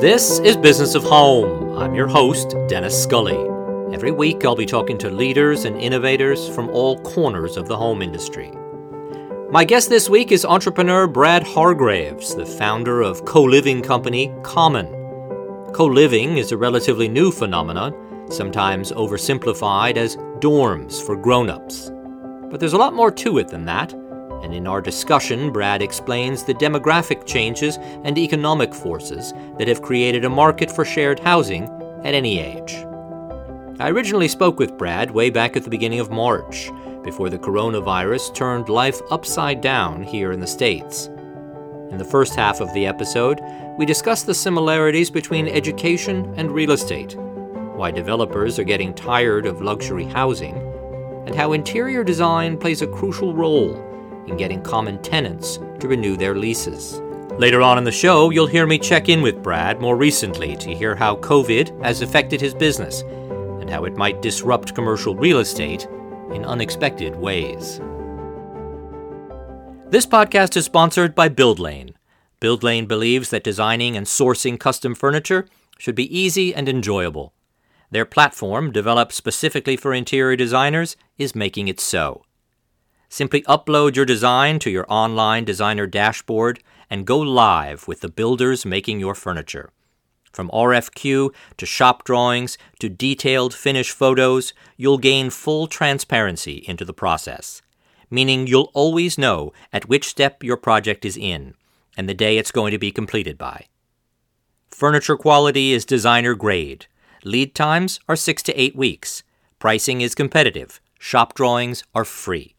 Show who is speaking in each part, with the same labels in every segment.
Speaker 1: This is Business of Home. I'm your host, Dennis Scully. Every week I'll be talking to leaders and innovators from all corners of the home industry. My guest this week is entrepreneur Brad Hargreaves, the founder of co living company Common. Co living is a relatively new phenomenon, sometimes oversimplified as dorms for grown ups. But there's a lot more to it than that and in our discussion, Brad explains the demographic changes and economic forces that have created a market for shared housing at any age. I originally spoke with Brad way back at the beginning of March, before the coronavirus turned life upside down here in the States. In the first half of the episode, we discussed the similarities between education and real estate, why developers are getting tired of luxury housing, and how interior design plays a crucial role in getting common tenants to renew their leases. Later on in the show, you'll hear me check in with Brad more recently to hear how COVID has affected his business and how it might disrupt commercial real estate in unexpected ways. This podcast is sponsored by BuildLane. BuildLane believes that designing and sourcing custom furniture should be easy and enjoyable. Their platform, developed specifically for interior designers, is making it so. Simply upload your design to your online designer dashboard and go live with the builders making your furniture. From RFQ to shop drawings to detailed finish photos, you'll gain full transparency into the process, meaning you'll always know at which step your project is in and the day it's going to be completed by. Furniture quality is designer grade. Lead times are six to eight weeks. Pricing is competitive. Shop drawings are free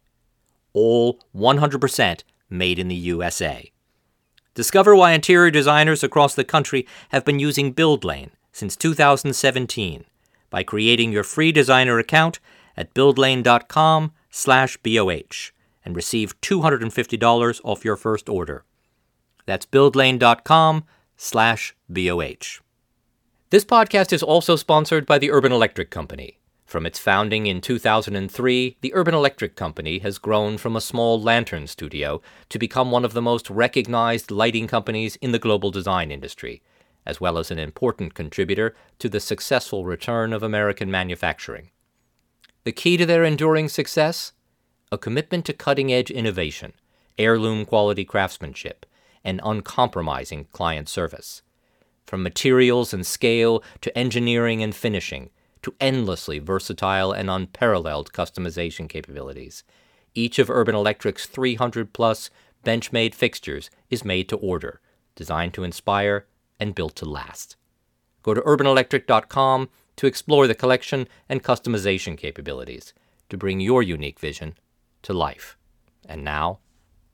Speaker 1: all 100% made in the USA. Discover why interior designers across the country have been using BuildLane since 2017 by creating your free designer account at buildlane.com/boh and receive $250 off your first order. That's buildlane.com/boh. This podcast is also sponsored by the Urban Electric Company. From its founding in 2003, the Urban Electric Company has grown from a small lantern studio to become one of the most recognized lighting companies in the global design industry, as well as an important contributor to the successful return of American manufacturing. The key to their enduring success? A commitment to cutting edge innovation, heirloom quality craftsmanship, and uncompromising client service. From materials and scale to engineering and finishing, to endlessly versatile and unparalleled customization capabilities. Each of Urban Electric's 300 plus bench-made fixtures is made to order, designed to inspire, and built to last. Go to urbanelectric.com to explore the collection and customization capabilities to bring your unique vision to life. And now,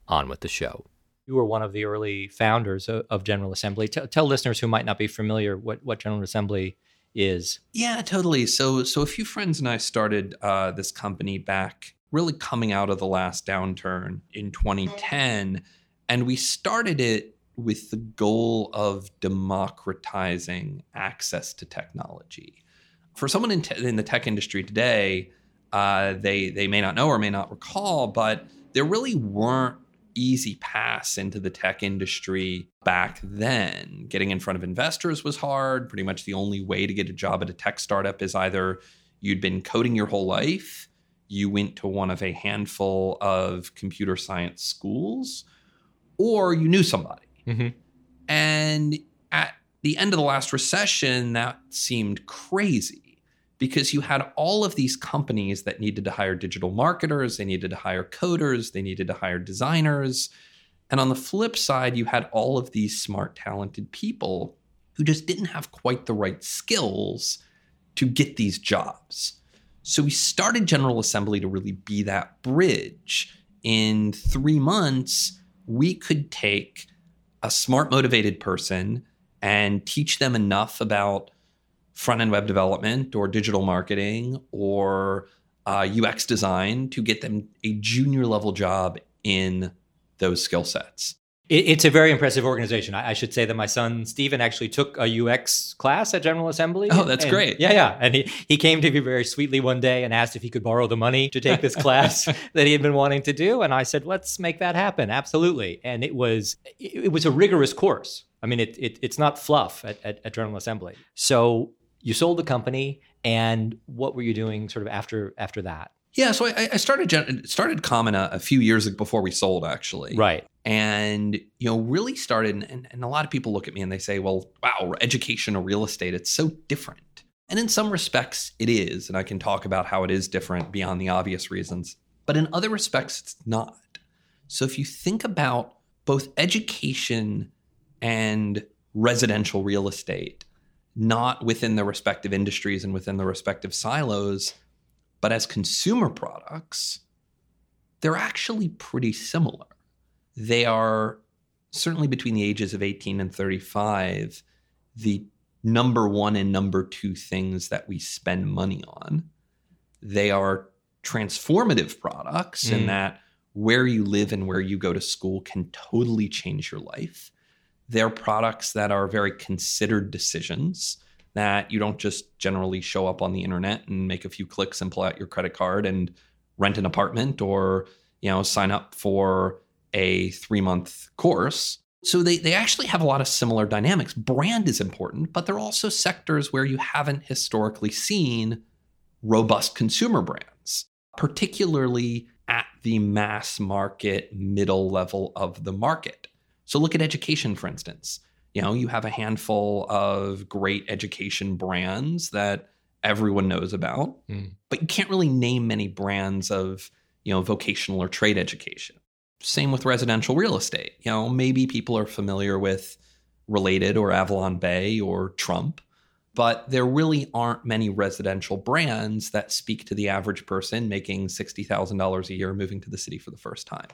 Speaker 1: on with the show. You were one of the early founders of General Assembly. T- tell listeners who might not be familiar what, what General Assembly is.
Speaker 2: Yeah, totally. So so a few friends and I started uh, this company back really coming out of the last downturn in 2010 and we started it with the goal of democratizing access to technology. For someone in, te- in the tech industry today, uh, they they may not know or may not recall, but there really weren't easy pass into the tech industry back then. Getting in front of investors was hard. Pretty much the only way to get a job at a tech startup is either you'd been coding your whole life, you went to one of a handful of computer science schools, or you knew somebody. Mm-hmm. And at the end of the last recession, that seemed crazy because you had all of these companies that needed to hire digital marketers, they needed to hire coders, they needed to hire designers. And on the flip side, you had all of these smart, talented people who just didn't have quite the right skills to get these jobs. So we started General Assembly to really be that bridge. In three months, we could take a smart, motivated person and teach them enough about front end web development or digital marketing or uh, UX design to get them a junior level job in those skill sets.
Speaker 1: It's a very impressive organization. I should say that my son Stephen actually took a UX class at General Assembly.
Speaker 2: Oh, that's
Speaker 1: and,
Speaker 2: great.
Speaker 1: Yeah, yeah. And he, he came to me very sweetly one day and asked if he could borrow the money to take this class that he had been wanting to do. And I said, let's make that happen. Absolutely. And it was it was a rigorous course I mean, it, it it's not fluff at, at, at General Assembly. So you sold the company, and what were you doing sort of after after that?
Speaker 2: Yeah, so I, I started started Common a, a, few years before we sold, actually.
Speaker 1: Right.
Speaker 2: And you know, really started, and, and a lot of people look at me and they say, "Well, wow, education or real estate, it's so different." And in some respects, it is, and I can talk about how it is different beyond the obvious reasons. But in other respects, it's not. So if you think about both education and residential real estate, not within the respective industries and within the respective silos, but as consumer products, they're actually pretty similar. They are certainly between the ages of 18 and 35, the number one and number two things that we spend money on. They are transformative products mm. in that where you live and where you go to school can totally change your life. They're products that are very considered decisions that you don't just generally show up on the internet and make a few clicks and pull out your credit card and rent an apartment or you know sign up for a 3 month course. So they, they actually have a lot of similar dynamics. Brand is important but there are also sectors where you haven't historically seen robust consumer brands particularly at the mass market middle level of the market so look at education for instance you know, you have a handful of great education brands that everyone knows about, mm. but you can't really name many brands of, you know, vocational or trade education. Same with residential real estate. You know, maybe people are familiar with Related or Avalon Bay or Trump, but there really aren't many residential brands that speak to the average person making $60,000 a year moving to the city for the first time.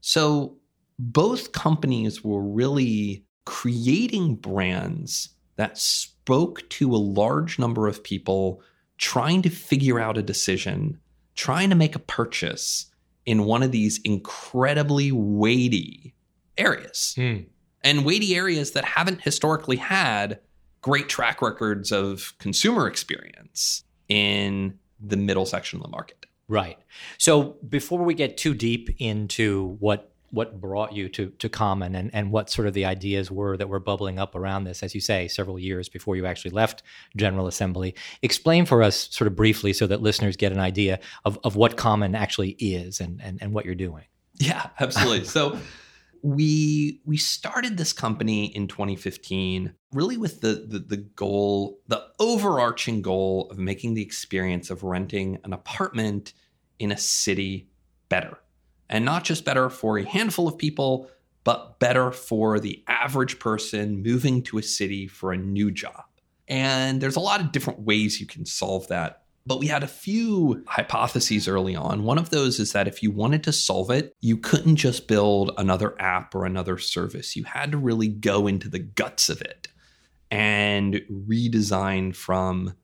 Speaker 2: So both companies were really creating brands that spoke to a large number of people trying to figure out a decision, trying to make a purchase in one of these incredibly weighty areas. Mm. And weighty areas that haven't historically had great track records of consumer experience in the middle section of the market.
Speaker 1: Right. So before we get too deep into what what brought you to to Common and and what sort of the ideas were that were bubbling up around this, as you say, several years before you actually left General Assembly. Explain for us sort of briefly so that listeners get an idea of, of what Common actually is and, and and what you're doing.
Speaker 2: Yeah, absolutely. so we we started this company in 2015 really with the, the the goal the overarching goal of making the experience of renting an apartment in a city better and not just better for a handful of people, but better for the average person moving to a city for a new job. And there's a lot of different ways you can solve that. But we had a few hypotheses early on. One of those is that if you wanted to solve it, you couldn't just build another app or another service. You had to really go into the guts of it and redesign from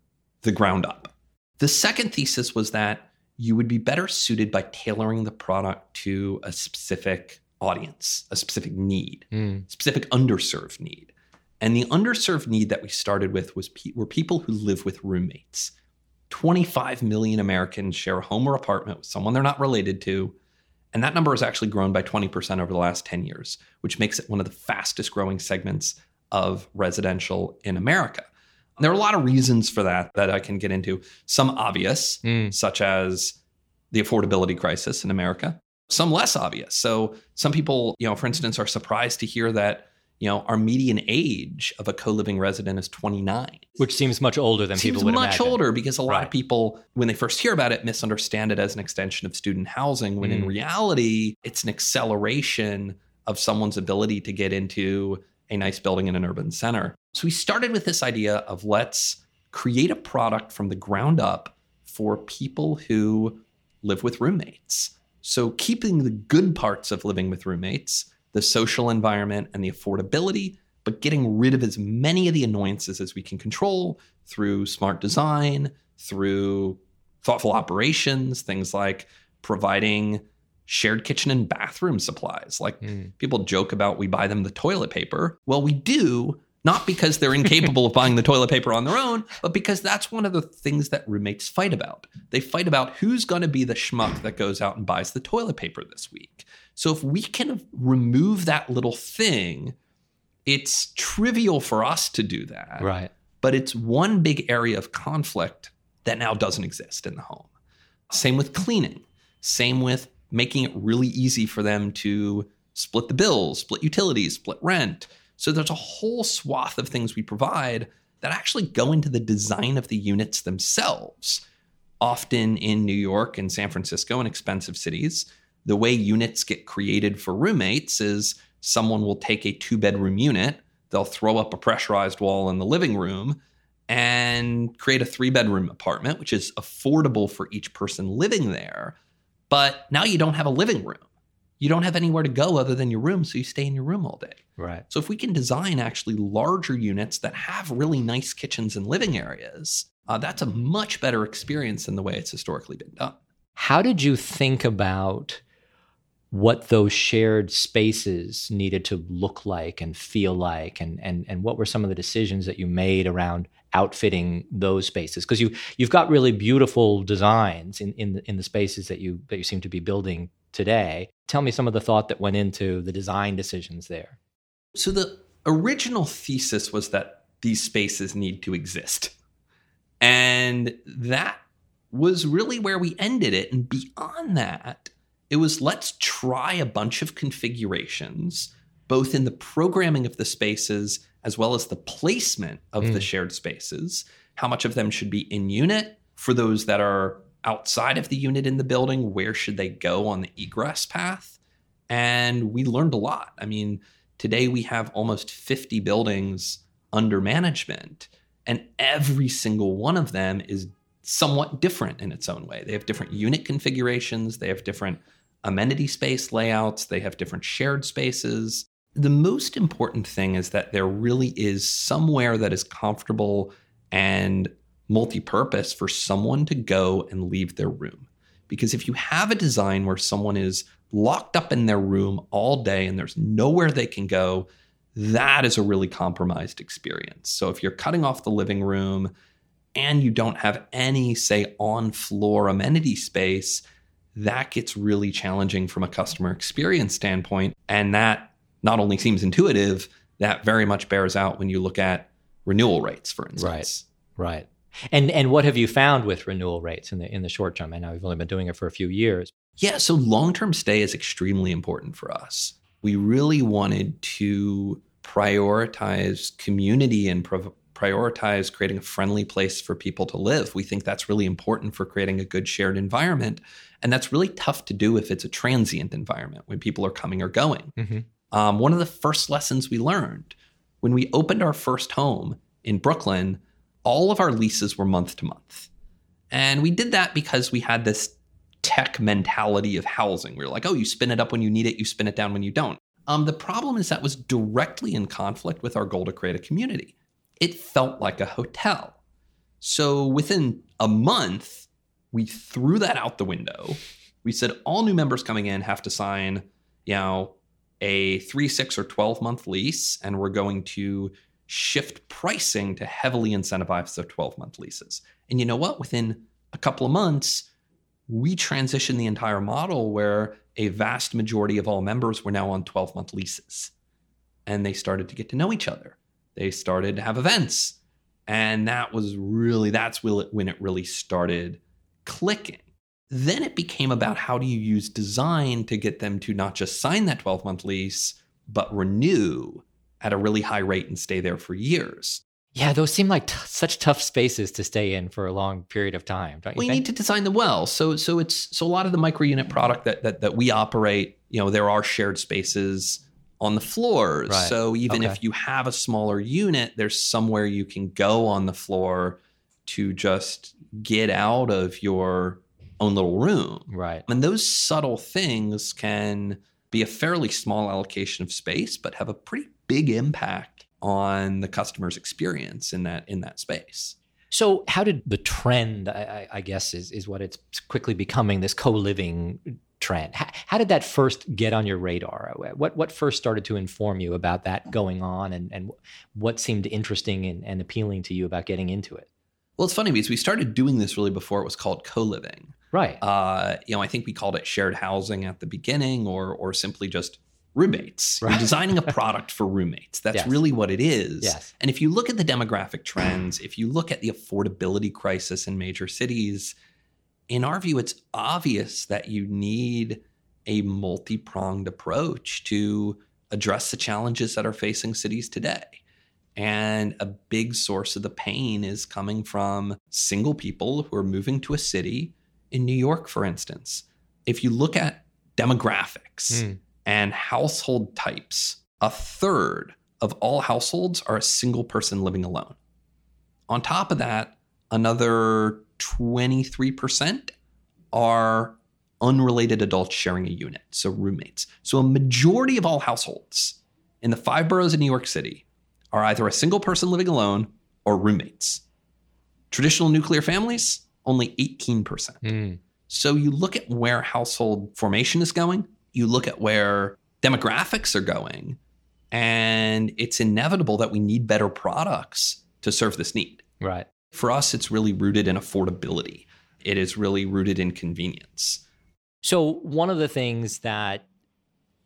Speaker 2: the ground up. The second thesis was that you would be better suited by tailoring the product to a specific audience, a specific need, mm. specific underserved need. And the underserved need that we started with was pe- were people who live with roommates. 25 million Americans share a home or apartment with someone they're not related to. And that number has actually grown by 20% over the last 10 years, which makes it one of the fastest growing segments of residential in America. There are a lot of reasons for that that I can get into. Some obvious, mm. such as the affordability crisis in America. Some less obvious. So some people, you know, for instance, are surprised to hear that you know, our median age of a co-living resident is 29,
Speaker 1: which seems much older than
Speaker 2: seems
Speaker 1: people would
Speaker 2: much
Speaker 1: imagine.
Speaker 2: older because a lot right. of people, when they first hear about it, misunderstand it as an extension of student housing. When mm. in reality, it's an acceleration of someone's ability to get into a nice building in an urban center. So we started with this idea of let's create a product from the ground up for people who live with roommates. So keeping the good parts of living with roommates, the social environment and the affordability, but getting rid of as many of the annoyances as we can control through smart design, through thoughtful operations, things like providing shared kitchen and bathroom supplies. Like mm. people joke about we buy them the toilet paper. Well, we do, not because they're incapable of buying the toilet paper on their own, but because that's one of the things that roommates fight about. They fight about who's going to be the schmuck that goes out and buys the toilet paper this week. So if we can remove that little thing It's trivial for us to do that.
Speaker 1: Right.
Speaker 2: But it's one big area of conflict that now doesn't exist in the home. Same with cleaning. Same with making it really easy for them to split the bills, split utilities, split rent. So there's a whole swath of things we provide that actually go into the design of the units themselves. Often in New York and San Francisco and expensive cities, the way units get created for roommates is someone will take a two bedroom unit, they'll throw up a pressurized wall in the living room and create a three bedroom apartment, which is affordable for each person living there. But now you don't have a living room. You don't have anywhere to go other than your room, so you stay in your room all day.
Speaker 1: Right.
Speaker 2: So if we can design actually larger units that have really nice kitchens and living areas, uh, that's a much better experience than the way it's historically been done.
Speaker 1: How did you think about what those shared spaces needed to look like and feel like and and and what were some of the decisions that you made around outfitting those spaces because you you've got really beautiful designs in in the, in the spaces that you that you seem to be building today tell me some of the thought that went into the design decisions there
Speaker 2: so the original thesis was that these spaces need to exist and that was really where we ended it and beyond that it was let's try a bunch of configurations, both in the programming of the spaces as well as the placement of mm. the shared spaces. How much of them should be in unit? For those that are outside of the unit in the building, where should they go on the egress path? And we learned a lot. I mean, today we have almost 50 buildings under management, and every single one of them is somewhat different in its own way. They have different unit configurations, they have different amenity space layouts, they have different shared spaces. The most important thing is that there really is somewhere that is comfortable and multi purpose for someone to go and leave their room. Because if you have a design where someone is locked up in their room all day and there's nowhere they can go, that is a really compromised experience. So if you're cutting off the living room and you don't have any, say, on floor amenity space, that gets really challenging from a customer experience standpoint. And that not only seems intuitive, that very much bears out when you look at renewal rates, for
Speaker 1: instance. Right. Right. And and what have you found with renewal rates in the in the short term? I know you've only been doing it for a few years.
Speaker 2: Yeah, so long-term stay is extremely important for us. We really wanted to prioritize community and pro- prioritize creating a friendly place for people to live. We think that's really important for creating a good shared environment. And that's really tough to do if it's a transient environment when people are coming or going. Mm-hmm. Um, one of the first lessons we learned when we opened our first home in Brooklyn, all of our leases were month to month. And we did that because we had this tech mentality of housing. We were like, oh, you spin it up when you need it, you spin it down when you don't. Um, the problem is that was directly in conflict with our goal to create a community it felt like a hotel. So within a month, we threw that out the window. We said all new members coming in have to sign, you know, a three, six, or 12 month lease, and we're going to shift pricing to heavily incentivize the 12 month leases. And you know what? Within a couple of months, we transitioned the entire model where a vast majority of all members were now on 12 month leases. And they started to get to know each other they started to have events. And that was really, that's when it really started clicking. Then it became about how do you use design to get them to not just sign that 12 month lease, but renew at a really high rate and stay there for years.
Speaker 1: Yeah, those seem like t- such tough spaces to stay in for a long period of time. Don't you
Speaker 2: we
Speaker 1: think?
Speaker 2: need to design them well. So, so it's so a lot of the micro unit product that, that that we operate. You know, there are shared spaces on the floors. Right. So even okay. if you have a smaller unit, there's somewhere you can go on the floor to just get out of your own little room.
Speaker 1: Right.
Speaker 2: And those subtle things can be a fairly small allocation of space, but have a pretty big impact on the customer's experience in that in that space.
Speaker 1: So, how did the trend, I, I, guess, is, is what it's quickly becoming this co living trend. How, how, did that first get on your radar? What what first started to inform you about that going on, and and what seemed interesting and, and appealing to you about getting into it?
Speaker 2: Well, it's funny because we started doing this really before it was called co-living.
Speaker 1: Right.
Speaker 2: Uh, you know, I think we called it shared housing at the beginning, or or simply just roommates.
Speaker 1: Right.
Speaker 2: You're designing a product for roommates. That's
Speaker 1: Yes.
Speaker 2: really what it is.
Speaker 1: Yes.
Speaker 2: And if you look at the demographic trends, if you look at the affordability crisis in major cities, in our view, it's obvious that you need a multi pronged approach to address the challenges that are facing cities today. And a big source of the pain is coming from single people who are moving to a city in New York, for instance. If you look at demographics
Speaker 1: Mm.
Speaker 2: And household types, a third of all households are a single person living alone. On top of that, another 23% are unrelated adults sharing a unit, so roommates. So a majority of all households in the five boroughs of New York City are either a single person living alone or roommates. Traditional nuclear families, only 18%.
Speaker 1: Mm.
Speaker 2: So you look at where household formation is going, you look at where demographics are going, and it's inevitable that we need better products to serve this need.
Speaker 1: Right.
Speaker 2: For us, it's really rooted in affordability. It is really rooted in convenience.
Speaker 1: So one of the things that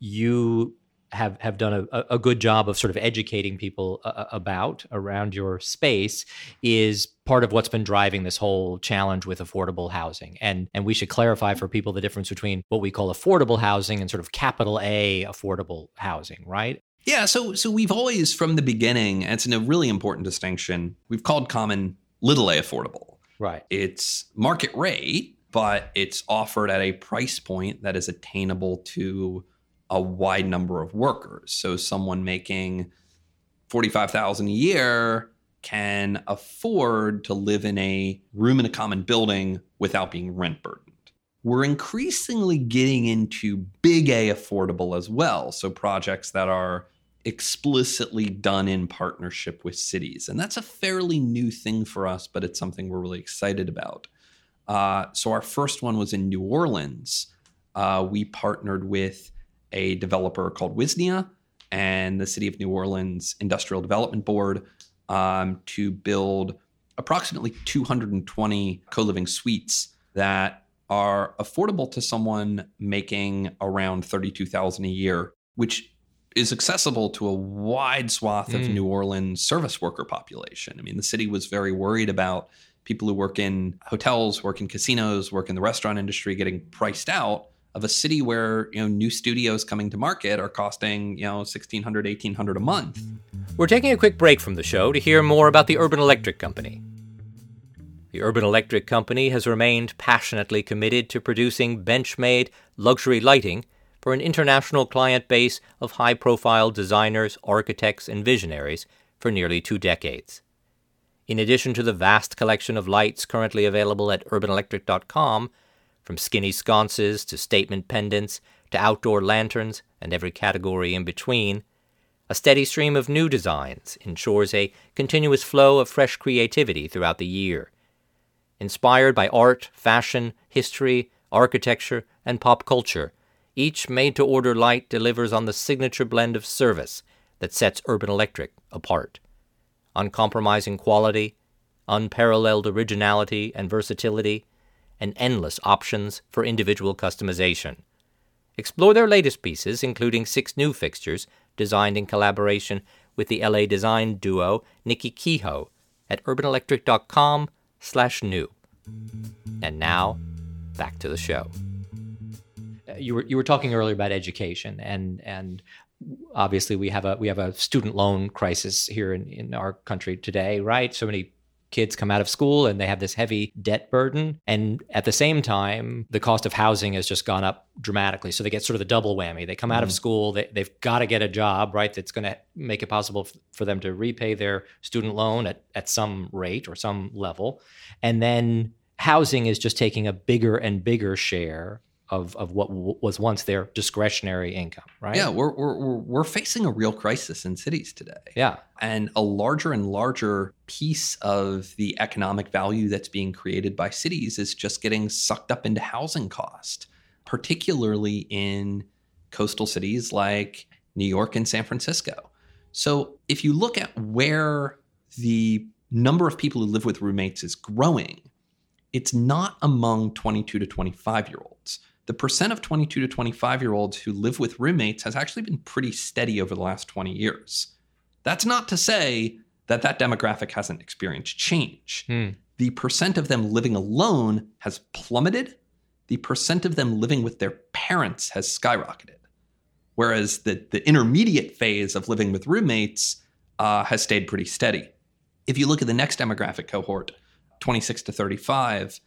Speaker 1: you have have done a, a good job of sort of educating people uh, about around your space is part of what's been driving this whole challenge with affordable housing. And and we should clarify for people the difference between what we call affordable housing and sort of capital A affordable housing, right?
Speaker 2: Yeah, so so we've always from the beginning, it's a really important distinction. We've called common little a affordable.
Speaker 1: Right.
Speaker 2: It's market rate, but it's offered at a price point that is attainable to a wide number of workers. So someone making 45,000 a year can afford to live in a room in a common building without being rent burdened. We're increasingly getting into big A affordable as well. So projects that are explicitly done in partnership with cities. And that's a fairly new thing for us, but it's something we're really excited about. Uh, so our first one was in New Orleans. Uh, we partnered with a developer called Wisznia and the City of New Orleans Industrial Development Board um, to build approximately 220 co-living suites that are affordable to someone making around 32,000 a year, which is accessible to a wide swath of
Speaker 1: Mm.
Speaker 2: New Orleans service worker population. I mean, the city was very worried about people who work in hotels, work in casinos, work in the restaurant industry getting priced out of a city where, you know, new studios coming to market are costing, you know, 1600, 1800 a month.
Speaker 1: We're taking a quick break from the show to hear more about the Urban Electric Company. The Urban Electric Company has remained passionately committed to producing bench made luxury lighting for an international client base of high profile designers, architects, and visionaries for nearly two decades. In addition to the vast collection of lights currently available at urbanelectric.com, from skinny sconces to statement pendants to outdoor lanterns and every category in between, a steady stream of new designs ensures a continuous flow of fresh creativity throughout the year. Inspired by art, fashion, history, architecture, and pop culture, each made to order light delivers on the signature blend of service that sets Urban Electric apart. Uncompromising quality, unparalleled originality and versatility, and endless options for individual customization. Explore their latest pieces, including six new fixtures designed in collaboration with the LA design duo Nickey Kehoe at urbanelectric.com slash new. And now, back to the show. Uh, You were you were talking earlier about education and and obviously we have a we have a student loan crisis here in, in our country today, right? So many kids come out of school and they have this heavy debt burden. And at the same time the cost of housing has just gone up dramatically. So they get sort of the double whammy. They come out of
Speaker 2: Mhm.
Speaker 1: school they, they've got to get a job right that's going to make it possible f- for them to repay their student loan at, at some rate or some level. And then housing is just taking a bigger and bigger share of, of what w- was once their discretionary income right
Speaker 2: Yeah, we're, we're, we're, facing a real crisis in cities today.
Speaker 1: yeah
Speaker 2: And a larger and larger piece of the economic value that's being created by cities is just getting sucked up into housing cost, particularly in coastal cities like New York and San Francisco. So if you look at where the number of people who live with roommates is growing, it's not among 22 to 25 year olds. The percent of 22 to 25 year olds who live with roommates has actually been pretty steady over the last 20 years. That's not to say that that demographic hasn't experienced change.
Speaker 1: Hmm.
Speaker 2: The percent of them living alone has plummeted. The percent of them living with their parents has skyrocketed. Whereas the, the intermediate phase of living with roommates uh, has stayed pretty steady. If you look at the next demographic cohort, 26 to 35,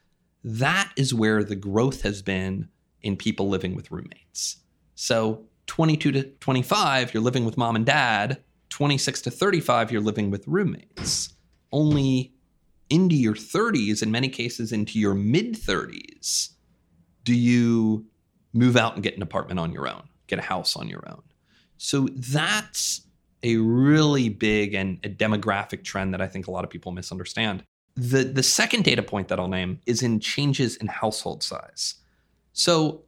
Speaker 2: that is where the growth has been in people living with roommates. So 22 to 25, you're living with mom and dad. 26 to 35, you're living with roommates. Only into your 30s, in many cases into your mid 30s, do you move out and get an apartment on your own, get a house on your own. So that's a really big and a demographic trend that I think a lot of people misunderstand. The, the second data point that I'll name is in changes in household size. So,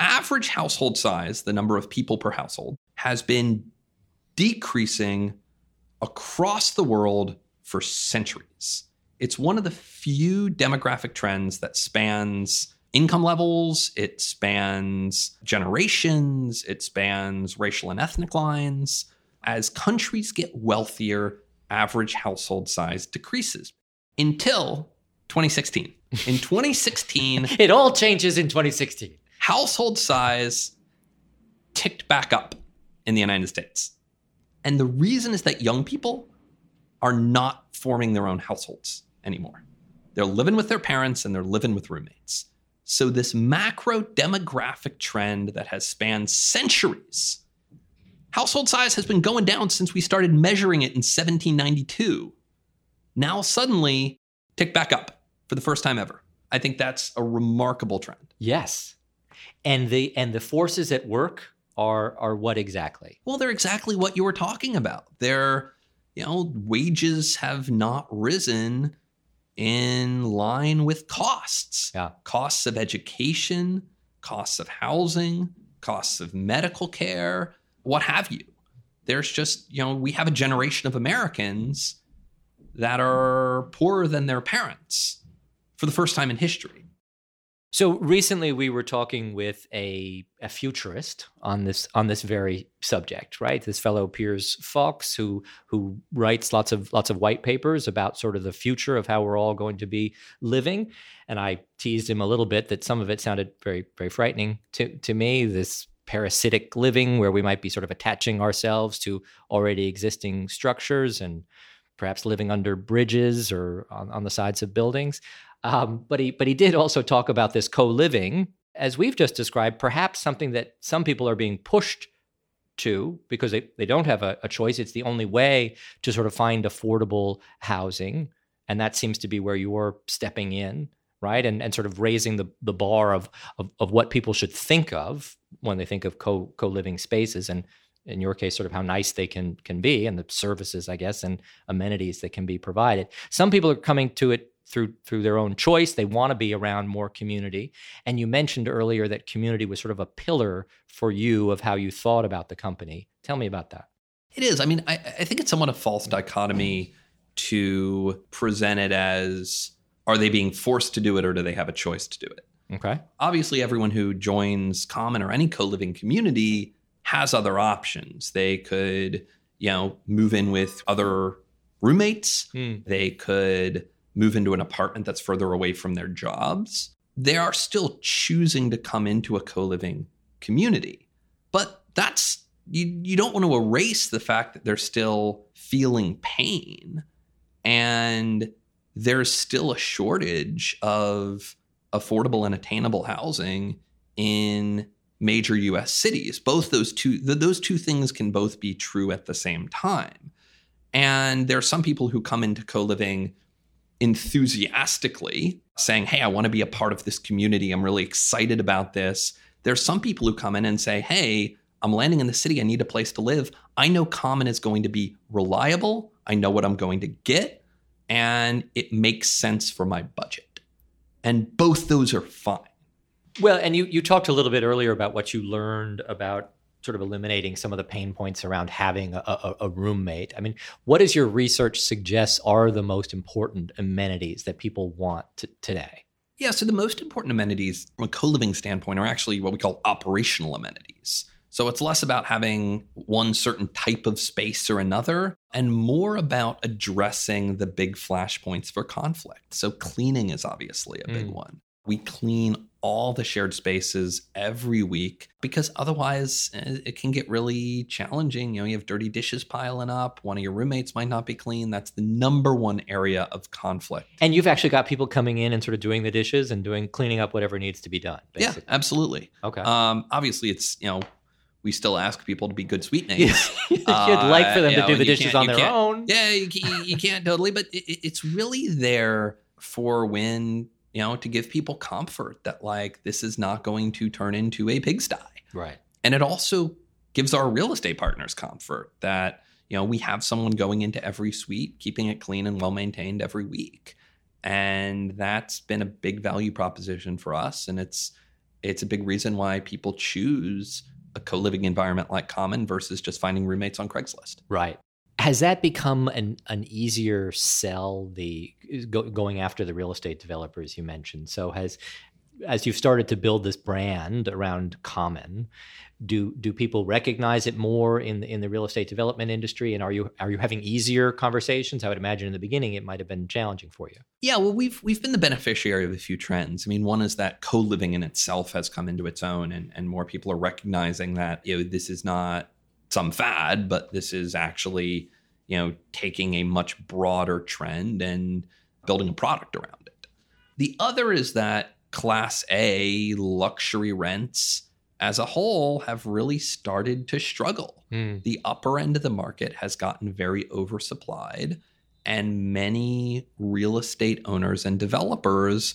Speaker 2: average household size, the number of people per household, has been decreasing across the world for centuries. It's one of the few demographic trends that spans income levels, it spans generations, it spans racial and ethnic lines. As countries get wealthier, average household size decreases until 2016. In 2016,
Speaker 1: It all changes in 2016.
Speaker 2: household size ticked back up in the United States. And the reason is that young people are not forming their own households anymore. They're living with their parents and they're living with roommates. So, this macro demographic trend that has spanned centuries, household size has been going down since we started measuring it in 1792. Now, suddenly, tick back up for the first time ever. I think that's a remarkable trend.
Speaker 1: Yes. And the and the forces at work are are what exactly?
Speaker 2: Well, they're exactly what you were talking about. They're you know, wages have not risen in line with costs.
Speaker 1: Yeah.
Speaker 2: Costs of education, costs of housing, costs of medical care, what have you. There's just, you know, we have a generation of Americans that are poorer than their parents for the first time in history.
Speaker 1: So recently we were talking with a, a futurist on this on this very subject, right? This fellow Piers Fawkes who who writes lots of lots of white papers about sort of the future of how we're all going to be living. And I teased him a little bit that some of it sounded very, very frightening to, to me. This parasitic living where we might be sort of attaching ourselves to already existing structures and perhaps living under bridges or on, on the sides of buildings. Um, but he but he did also talk about this co-living, as we've just described, perhaps something that some people are being pushed to because they, they don't have a, a choice. It's the only way to sort of find affordable housing. And that seems to be where you're stepping in, right? And and sort of raising the, the bar of, of of what people should think of when they think of co co-living spaces and in your case, sort of how nice they can can be and the services, I guess, and amenities that can be provided. Some people are coming to it through through their own choice. They want to be around more community. And you mentioned earlier that community was sort of a pillar for you of how you thought about the company. Tell me about that.
Speaker 2: It is. I mean, I, I think it's somewhat a false dichotomy to present it as are they being forced to do it or do they have a choice to do it?
Speaker 1: Okay.
Speaker 2: Obviously, everyone who joins Common or any co living community has other options. They could, you know, move in with other roommates.
Speaker 1: Hmm.
Speaker 2: They could move into an apartment that's further away from their jobs. They are still choosing to come into a co living community. But that's, you, you don't want to erase the fact that they're still feeling pain. And there's still a shortage of affordable and attainable housing in major US cities. Both those two th- those two things can both be true at the same time. And there are some people who come into co-living enthusiastically saying, "Hey, I want to be a part of this community. I'm really excited about this." There's some people who come in and say, "Hey, I'm landing in the city. I need a place to live. I know Common is going to be reliable. I know what I'm going to get, and it makes sense for my budget." And both those are fine.
Speaker 1: Well, and you you talked a little bit earlier about what you learned about sort of eliminating some of the pain points around having a, a, a roommate. I mean, what does your research suggest are the most important amenities that people want to, today?
Speaker 2: Yeah, so the most important amenities from a co living standpoint are actually what we call operational amenities. So it's less about having one certain type of space or another, and more about addressing the big flashpoints for conflict. So cleaning is obviously a big
Speaker 1: Mm.
Speaker 2: one. We clean all the shared spaces every week because otherwise eh, it can get really challenging. You know, you have dirty dishes piling up, one of your roommates might not be clean. That's the number one area of conflict.
Speaker 1: And you've actually got people coming in and sort of doing the dishes and doing cleaning up whatever needs to be done.
Speaker 2: Yeah, absolutely.
Speaker 1: Okay.
Speaker 2: Um, obviously, it's, you know, we still ask people to be good suitemates.
Speaker 1: You'd like for them
Speaker 2: Uh,
Speaker 1: to
Speaker 2: you
Speaker 1: do the dishes on their own.
Speaker 2: Yeah, you, you can't totally, but it- it's really there for when you know to give people comfort that like this is not going to turn into a pigsty,
Speaker 1: Right.
Speaker 2: and it also gives our real estate partners comfort that you know we have someone going into every suite, keeping it clean and well maintained every week, and that's been a big value proposition for us, and it's it's a big reason why people choose a co-living environment like Common versus just finding roommates on Craigslist.
Speaker 1: Right. Has that become an, an easier sell? The go, going after the real estate developers you mentioned. So has as you've started to build this brand around Common, do do people recognize it more in the, in the real estate development industry? And are you are you having easier conversations? I would imagine in the beginning it might have been challenging for you.
Speaker 2: Yeah, well, we've we've been the beneficiary of a few trends. I mean, one is that co-living in itself has come into its own, and and more people are recognizing that you know this is not some fad, but this is actually you know taking a much broader trend and building a product around it. The other is that Class A luxury rents as a whole have really started to struggle hmm. the upper end of the market has gotten very oversupplied and many real estate owners and developers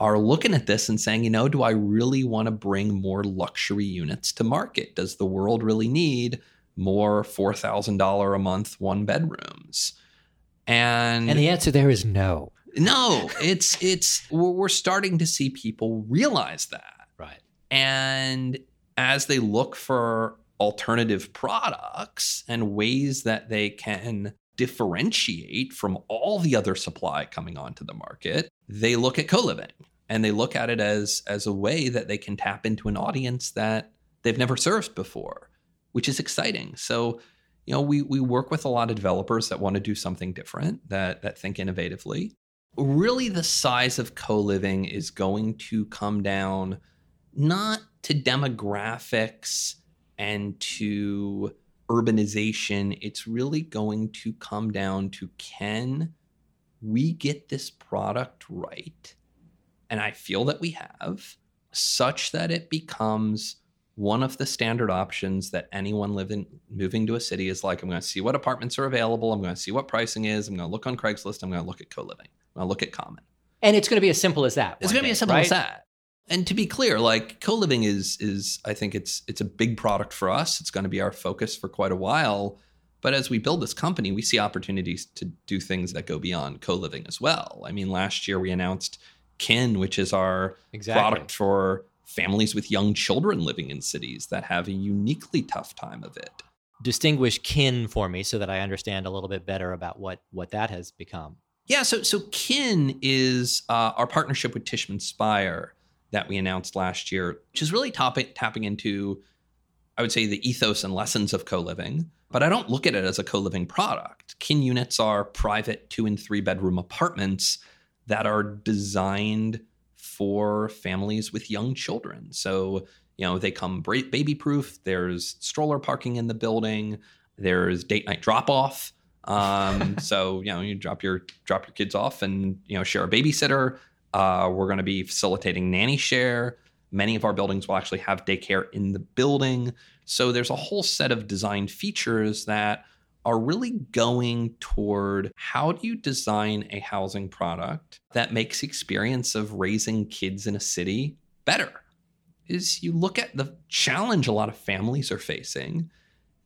Speaker 2: are looking at this and saying, you know, do I really want to bring more luxury units to market? Does the world really need more $4,000 a month one bedrooms? And,
Speaker 1: And the answer there is no.
Speaker 2: no, it's it's we're we're starting to see people realize that.
Speaker 1: Right.
Speaker 2: And as they look for alternative products and ways that they can differentiate from all the other supply coming onto the market, they look at co-living and they look at it as as a way that they can tap into an audience that they've never served before, which is exciting. So, you know, we we work with a lot of developers that want to do something different, that that think innovatively. Really the size of co-living is going to come down not to demographics and to urbanization. It's really going to come down to can we get this product right? And I feel that we have, such that it becomes one of the standard options that anyone living moving to a city is like, I'm going to see what apartments are available. I'm going to see what pricing is. I'm going to look on Craigslist. I'm going to look at co-living. I'm going to look at Common.
Speaker 1: And it's going to be as simple as that.
Speaker 2: It's going to be as simple
Speaker 1: right?
Speaker 2: as that. And to be clear, like co-living is is I think it's it's a big product for us. It's going to be our focus for quite a while. But as we build this company, we see opportunities to do things that go beyond co-living as well. I mean, last year we announced Kin, which is our
Speaker 1: Exactly.
Speaker 2: product for families with young children living in cities that have a uniquely tough time of it.
Speaker 1: Distinguish kin for me so that I understand a little bit better about what what that has become.
Speaker 2: Yeah, so so Kin is uh, our partnership with Tishman Speyer that we announced last year, which is really topping, tapping into, I would say, the ethos and lessons of co-living. But I don't look at it as a co-living product. Kin units are private two and three bedroom apartments that are designed for families with young children. So you know they come baby proof. There's stroller parking in the building. There's date night drop off. Um, so you know, you drop your drop your kids off and you know share a babysitter. Uh, we're going to be facilitating nanny share. Many of our buildings will actually have daycare in the building. So there's a whole set of design features that are really going toward how do you design a housing product that makes experience of raising kids in a city better is you look at the challenge a lot of families are facing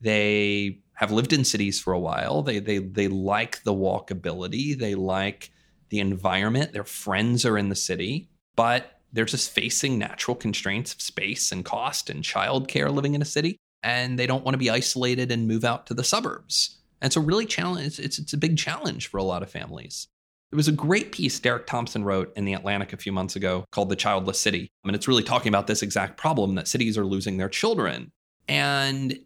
Speaker 2: they have lived in cities for a while. They they they like the walkability. They like the environment. Their friends are in the city, but they're just facing natural constraints of space and cost and childcare living in a city, and they don't want to be isolated and move out to the suburbs. And so, really, challenge it's, it's a big challenge for a lot of families. There was a great piece Derek Thompson wrote in The Atlantic a few months ago called The Childless City. I mean, it's really talking about this exact problem that cities are losing their children. And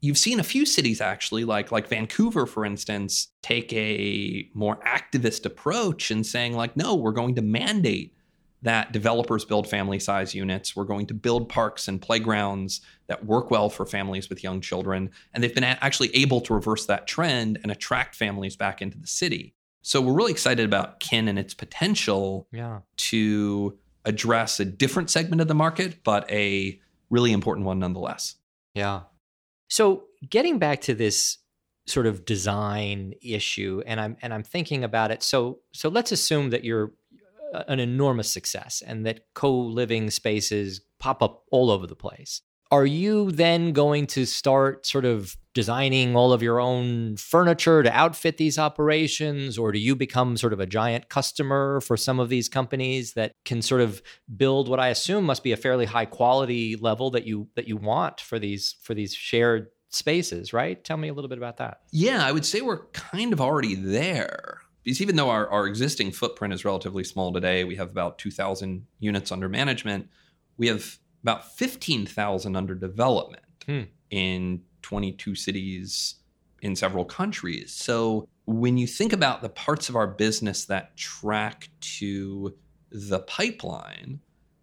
Speaker 2: you've seen a few cities actually, like, like Vancouver, for instance, take a more activist approach and saying, like, no, we're going to mandate that developers build family size units. We're going to build parks and playgrounds that work well for families with young children. And they've been actually able to reverse that trend and attract families back into the city. So we're really excited about Kin and its potential
Speaker 1: yeah.
Speaker 2: to address a different segment of the market, but a really important one nonetheless.
Speaker 1: Yeah. So getting back to this sort of design issue and I'm and I'm thinking about it so so let's assume that you're an enormous success and that co-living spaces pop up all over the place. Are you then going to start sort of designing all of your own furniture to outfit these operations or do you become sort of a giant customer for some of these companies that can sort of build what i assume must be a fairly high quality level that you that you want for these for these shared spaces right? Tell me a little bit about that.
Speaker 2: Yeah i would say we're kind of already there because even though our, our existing footprint is relatively small today we have about 2000 units under management we have about 15,000 under development
Speaker 1: Hmm.
Speaker 2: in 22 cities in several countries. So when you think about the parts of our business that track to the pipeline,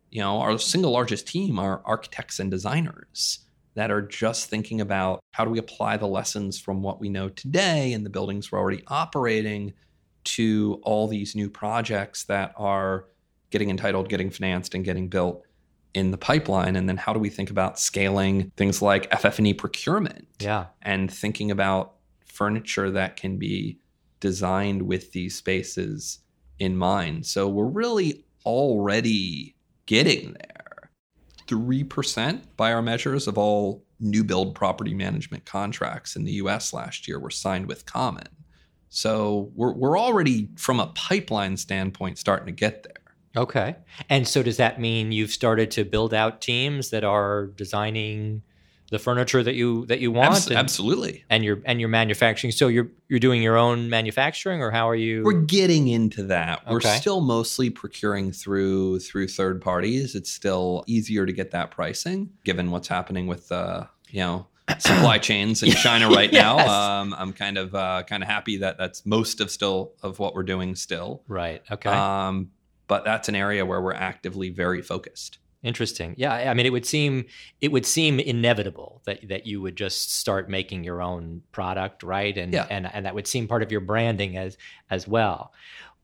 Speaker 2: you know, our single largest team are architects and designers that are just thinking about how do we apply the lessons from what we know today in the buildings we're already operating to all these new projects that are getting entitled, getting financed, and getting built in the pipeline. And then how do we think about scaling things like ff&e procurement?
Speaker 1: Yeah.
Speaker 2: And thinking about furniture that can be designed with these spaces in mind. So we're really already getting there. 3% by our measures of all new build property management contracts in the us last year were signed with common so we're, we're already from a pipeline standpoint starting to get there
Speaker 1: Okay. And so does that mean you've started to build out teams that are designing the furniture that you that you want?
Speaker 2: Abs-
Speaker 1: and,
Speaker 2: absolutely.
Speaker 1: And you're and you're manufacturing. So you're you're doing your own manufacturing or how are you
Speaker 2: We're getting into that.
Speaker 1: Okay.
Speaker 2: We're still mostly procuring through through third parties. It's still easier to get that pricing given what's happening with uh, you know, supply chains in China right
Speaker 1: Yes.
Speaker 2: now. Um, I'm kind of uh, kind of happy that that's most of still of what we're doing still.
Speaker 1: Right. Okay.
Speaker 2: Um, but that's an area where we're actively very focused.
Speaker 1: Interesting. Yeah, I mean, it would seem it would seem inevitable that that you would just start making your own product, right? And
Speaker 2: Yeah.
Speaker 1: and and that would seem part of your branding as as well.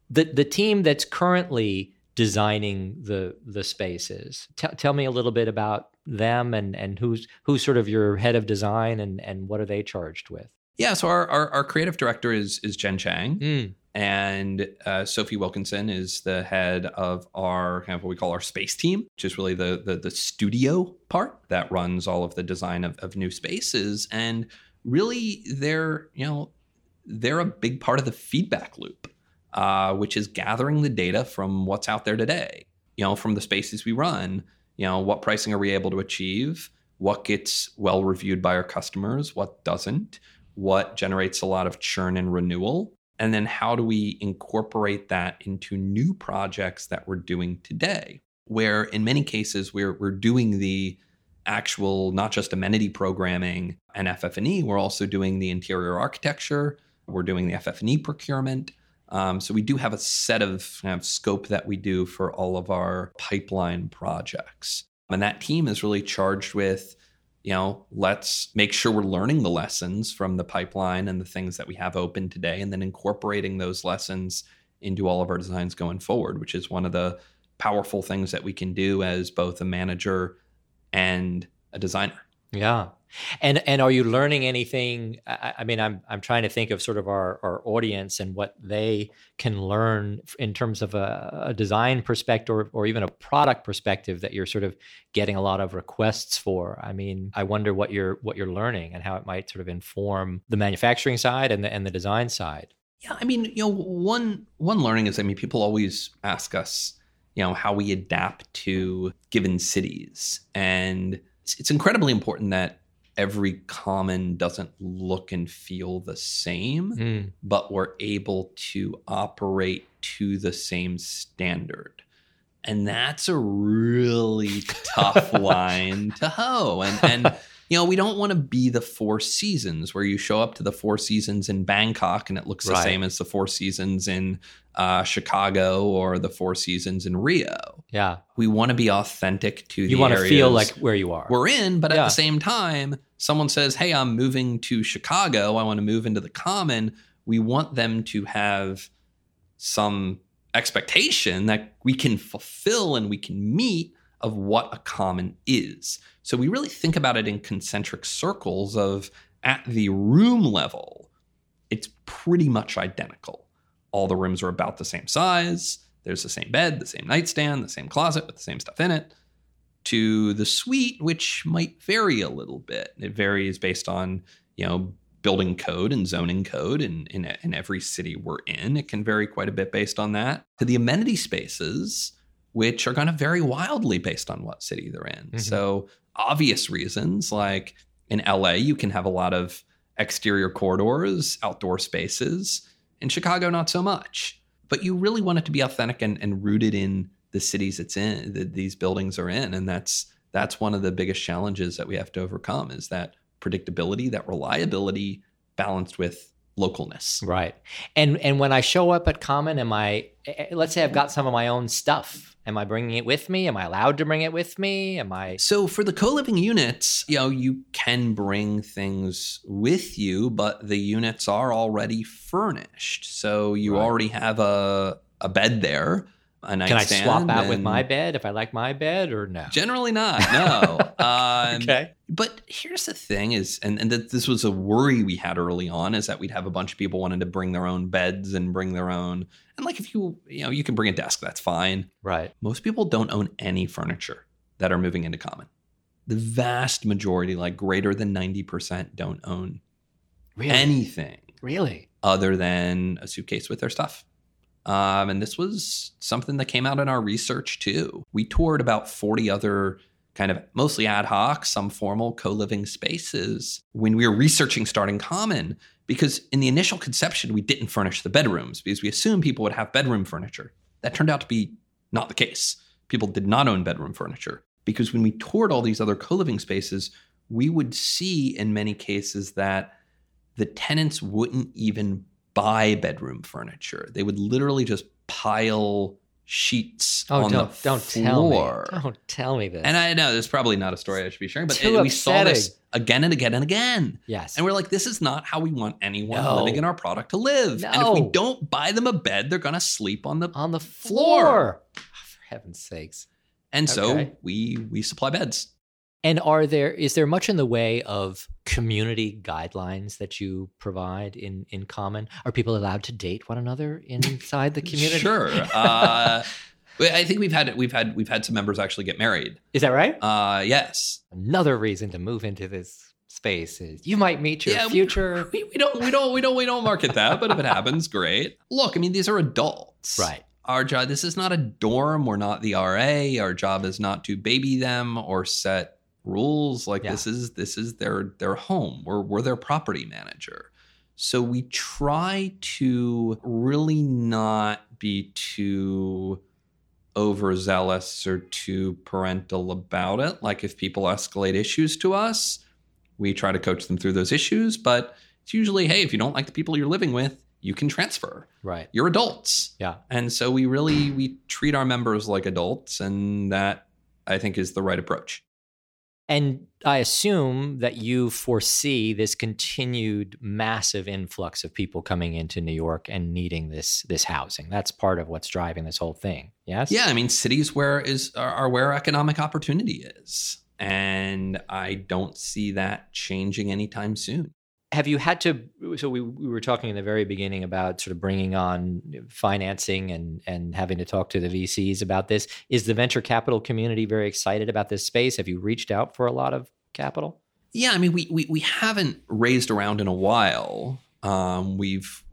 Speaker 1: The the team that's currently designing the the spaces. T- tell me a little bit about them and and who's who's sort of your head of design and and what are they charged with?
Speaker 2: Yeah, so our, our, our creative director is is Jen Chang.
Speaker 1: Mm,
Speaker 2: and uh, Sophie Wilkinson is the head of our kind of what we call our space team, which is really the the, the studio part that runs all of the design of, of new spaces. And really, they're you know they're a big part of the feedback loop, uh, which is gathering the data from what's out there today. You know, from the spaces we run. You know, what pricing are we able to achieve? What gets well reviewed by our customers? What doesn't? What generates a lot of churn and renewal? And then how do we incorporate that into new projects that we're doing today? Where in many cases we're we're doing the actual not just amenity programming and FF&E, we're also doing the interior architecture, we're doing the FF&E procurement. Um, so we do have a set of, kind of scope that we do for all of our pipeline projects. And that team is really charged with you know, let's make sure we're learning the lessons from the pipeline and the things that we have open today, and then incorporating those lessons into all of our designs going forward, which is one of the powerful things that we can do as both a manager and a designer.
Speaker 1: Yeah. And and are you learning anything? I, I mean, I'm I'm trying to think of sort of our, our audience and what they can learn in terms of a, a design perspective or, or even a product perspective that you're sort of getting a lot of requests for. I mean, I wonder what you're what you're learning and how it might sort of inform the manufacturing side and the and the design side.
Speaker 2: Yeah, I mean, you know, one one learning is, I mean, people always ask us, you know, how we adapt to given cities, and it's, it's incredibly important that every common doesn't look and feel the same,
Speaker 1: Mm,
Speaker 2: but we're able to operate to the same standard. And that's a really tough line to hoe. And and you know, we don't want to be the Four Seasons where you show up to the Four Seasons in Bangkok and it looks the same as the Four Seasons in uh, Chicago or the Four Seasons in Rio.
Speaker 1: yeah.
Speaker 2: We want to be authentic to the
Speaker 1: You want to feel like where you are.
Speaker 2: we're in, but at the same time, someone says, Hey, I'm moving to Chicago. I want to move into the common. We want them to have some expectation that we can fulfill and we can meet of what a common is. So we really think about it in concentric circles of at the room level, it's pretty much identical. All the rooms are about the same size. There's the same bed, the same nightstand, the same closet with the same stuff in it to the suite, which might vary a little bit. It varies based on, you know, building code and zoning code in, in, in every city we're in. It can vary quite a bit based on that. To the amenity spaces, which are going to vary wildly based on what city they're in.
Speaker 1: Mhm.
Speaker 2: So, obvious reasons like in LA, you can have a lot of exterior corridors, outdoor spaces. In Chicago, not so much. But you really want it to be authentic and, and rooted in the cities it's in, that these buildings are in. And that's that's one of the biggest challenges that we have to overcome is that predictability, that reliability balanced with localness.
Speaker 1: Right. And and when I show up at Common, am I? eh, Let's say I've got some of my own stuff. Am I bringing it with me? Am I allowed to bring it with me? Am I?
Speaker 2: So for the co-living units, you know, you can bring things with you, but the units are already furnished. So you
Speaker 1: Right.
Speaker 2: already have a a bed there, a
Speaker 1: Can I swap out with my bed if I like my bed or no?
Speaker 2: Generally not. No. um,
Speaker 1: okay.
Speaker 2: But here's the thing: is and and that this was a worry we had early on is that we'd have a bunch of people wanting to bring their own beds and bring their own and like if you you know you can bring a desk, that's fine.
Speaker 1: Right.
Speaker 2: Most people don't own any furniture that are moving into common. The vast majority, like greater than ninety percent, don't own
Speaker 1: Really.
Speaker 2: anything
Speaker 1: really.
Speaker 2: other than a suitcase with their stuff. Um, and this was something that came out in our research too. We toured about 40 other kind of mostly ad hoc, some formal co living spaces when we were researching starting common. Because in the initial conception, we didn't furnish the bedrooms because we assumed people would have bedroom furniture. That turned out to be not the case. People did not own bedroom furniture because when we toured all these other co living spaces, we would see in many cases that the tenants wouldn't even buy bedroom furniture. They would literally just pile sheets
Speaker 1: Oh,
Speaker 2: on
Speaker 1: don't
Speaker 2: the
Speaker 1: don't
Speaker 2: floor.
Speaker 1: tell me. Don't tell me this.
Speaker 2: And I know there's probably not a story I should be sharing, but it- we saw this again and again and again.
Speaker 1: yes.
Speaker 2: And we're like, this is not how we want anyone
Speaker 1: No.
Speaker 2: living in our product to live. No. And if we don't buy them a bed, they're going to sleep on the.
Speaker 1: on the
Speaker 2: floor.
Speaker 1: floor. Oh, for heaven's sakes.
Speaker 2: And so we we supply beds.
Speaker 1: And are there is there much in the way of community guidelines that you provide in in common? Are people allowed to date one another inside the community?
Speaker 2: Sure. Uh, I think we've had we've had we've had some members actually get married.
Speaker 1: Is that right?
Speaker 2: Uh, yes.
Speaker 1: Another reason to move into this space is you might meet your
Speaker 2: Yeah,
Speaker 1: future.
Speaker 2: We, we don't we don't we don't we don't market that, but if it happens, great. Look, I mean, these are adults.
Speaker 1: right.
Speaker 2: Our job this is not a dorm, we're not the RA. Our job is not to baby them or set rules. Like
Speaker 1: Yeah.
Speaker 2: this is this is their their home. We're we're their property manager. So we try to really not be too overzealous or too parental about it. Like if people escalate issues to us, we try to coach them through those issues, but it's usually, hey, if you don't like the people you're living with, you can transfer.
Speaker 1: Right.
Speaker 2: You're adults.
Speaker 1: Yeah.
Speaker 2: And so we really we treat our members like adults and that I think is the right approach.
Speaker 1: And I assume that you foresee this continued massive influx of people coming into New York and needing this this housing. That's part of what's driving this whole thing. Yes.
Speaker 2: Yeah, I mean cities where is are, are where economic opportunity is. And I don't see that changing anytime soon.
Speaker 1: Have you had to so we, we were talking in the very beginning about sort of bringing on financing and and having to talk to the vcs about this. Is the venture capital community very excited about this space? Have you reached out for a lot of capital?
Speaker 2: Yeah, I mean, we we, we haven't raised around in a while. Um, we've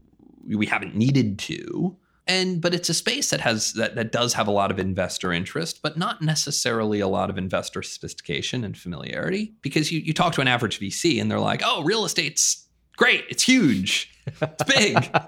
Speaker 2: we haven't needed to, and but it's a space that has that, that does have a lot of investor interest but not necessarily a lot of investor sophistication and familiarity because you, you talk to an average vc and they're like oh real estate's great. It's huge. It's big.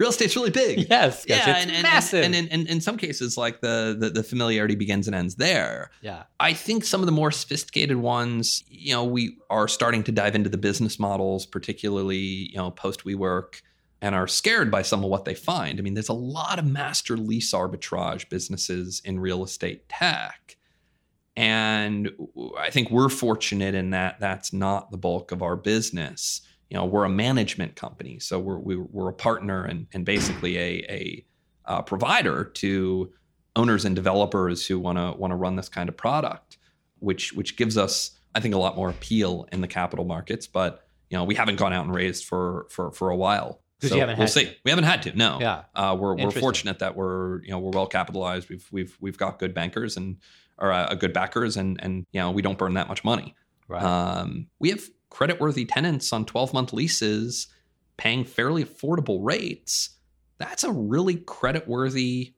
Speaker 2: Real estate's really big.
Speaker 1: Yes,
Speaker 2: yeah
Speaker 1: it's
Speaker 2: and, and,
Speaker 1: massive.
Speaker 2: and, and, and in some cases like the, the the familiarity begins and ends there.
Speaker 1: Yeah,
Speaker 2: I think some of the more sophisticated ones, you know, we are starting to dive into the business models, particularly, you know, post WeWork, and are scared by some of what they find. I mean, there's a lot of master lease arbitrage businesses in real estate tech. And I think we're fortunate in that that's not the bulk of our business. You know, we're a management company, so we're we're, a partner and and basically a a uh, provider to owners and developers who want to want to run this kind of product, which which gives us, I think, a lot more appeal in the capital markets. But you know, we haven't gone out and raised for for for a while.
Speaker 1: 'Cause you haven't
Speaker 2: we'll see.
Speaker 1: to.
Speaker 2: We haven't had to. No.
Speaker 1: Yeah.
Speaker 2: Uh, we're we're fortunate that we're you know we're well capitalized. We've we've we've got good bankers and or uh, good backers and and you know we don't burn that much money.
Speaker 1: right.
Speaker 2: Um, we have creditworthy tenants on 12 month leases paying fairly affordable rates. That's a really creditworthy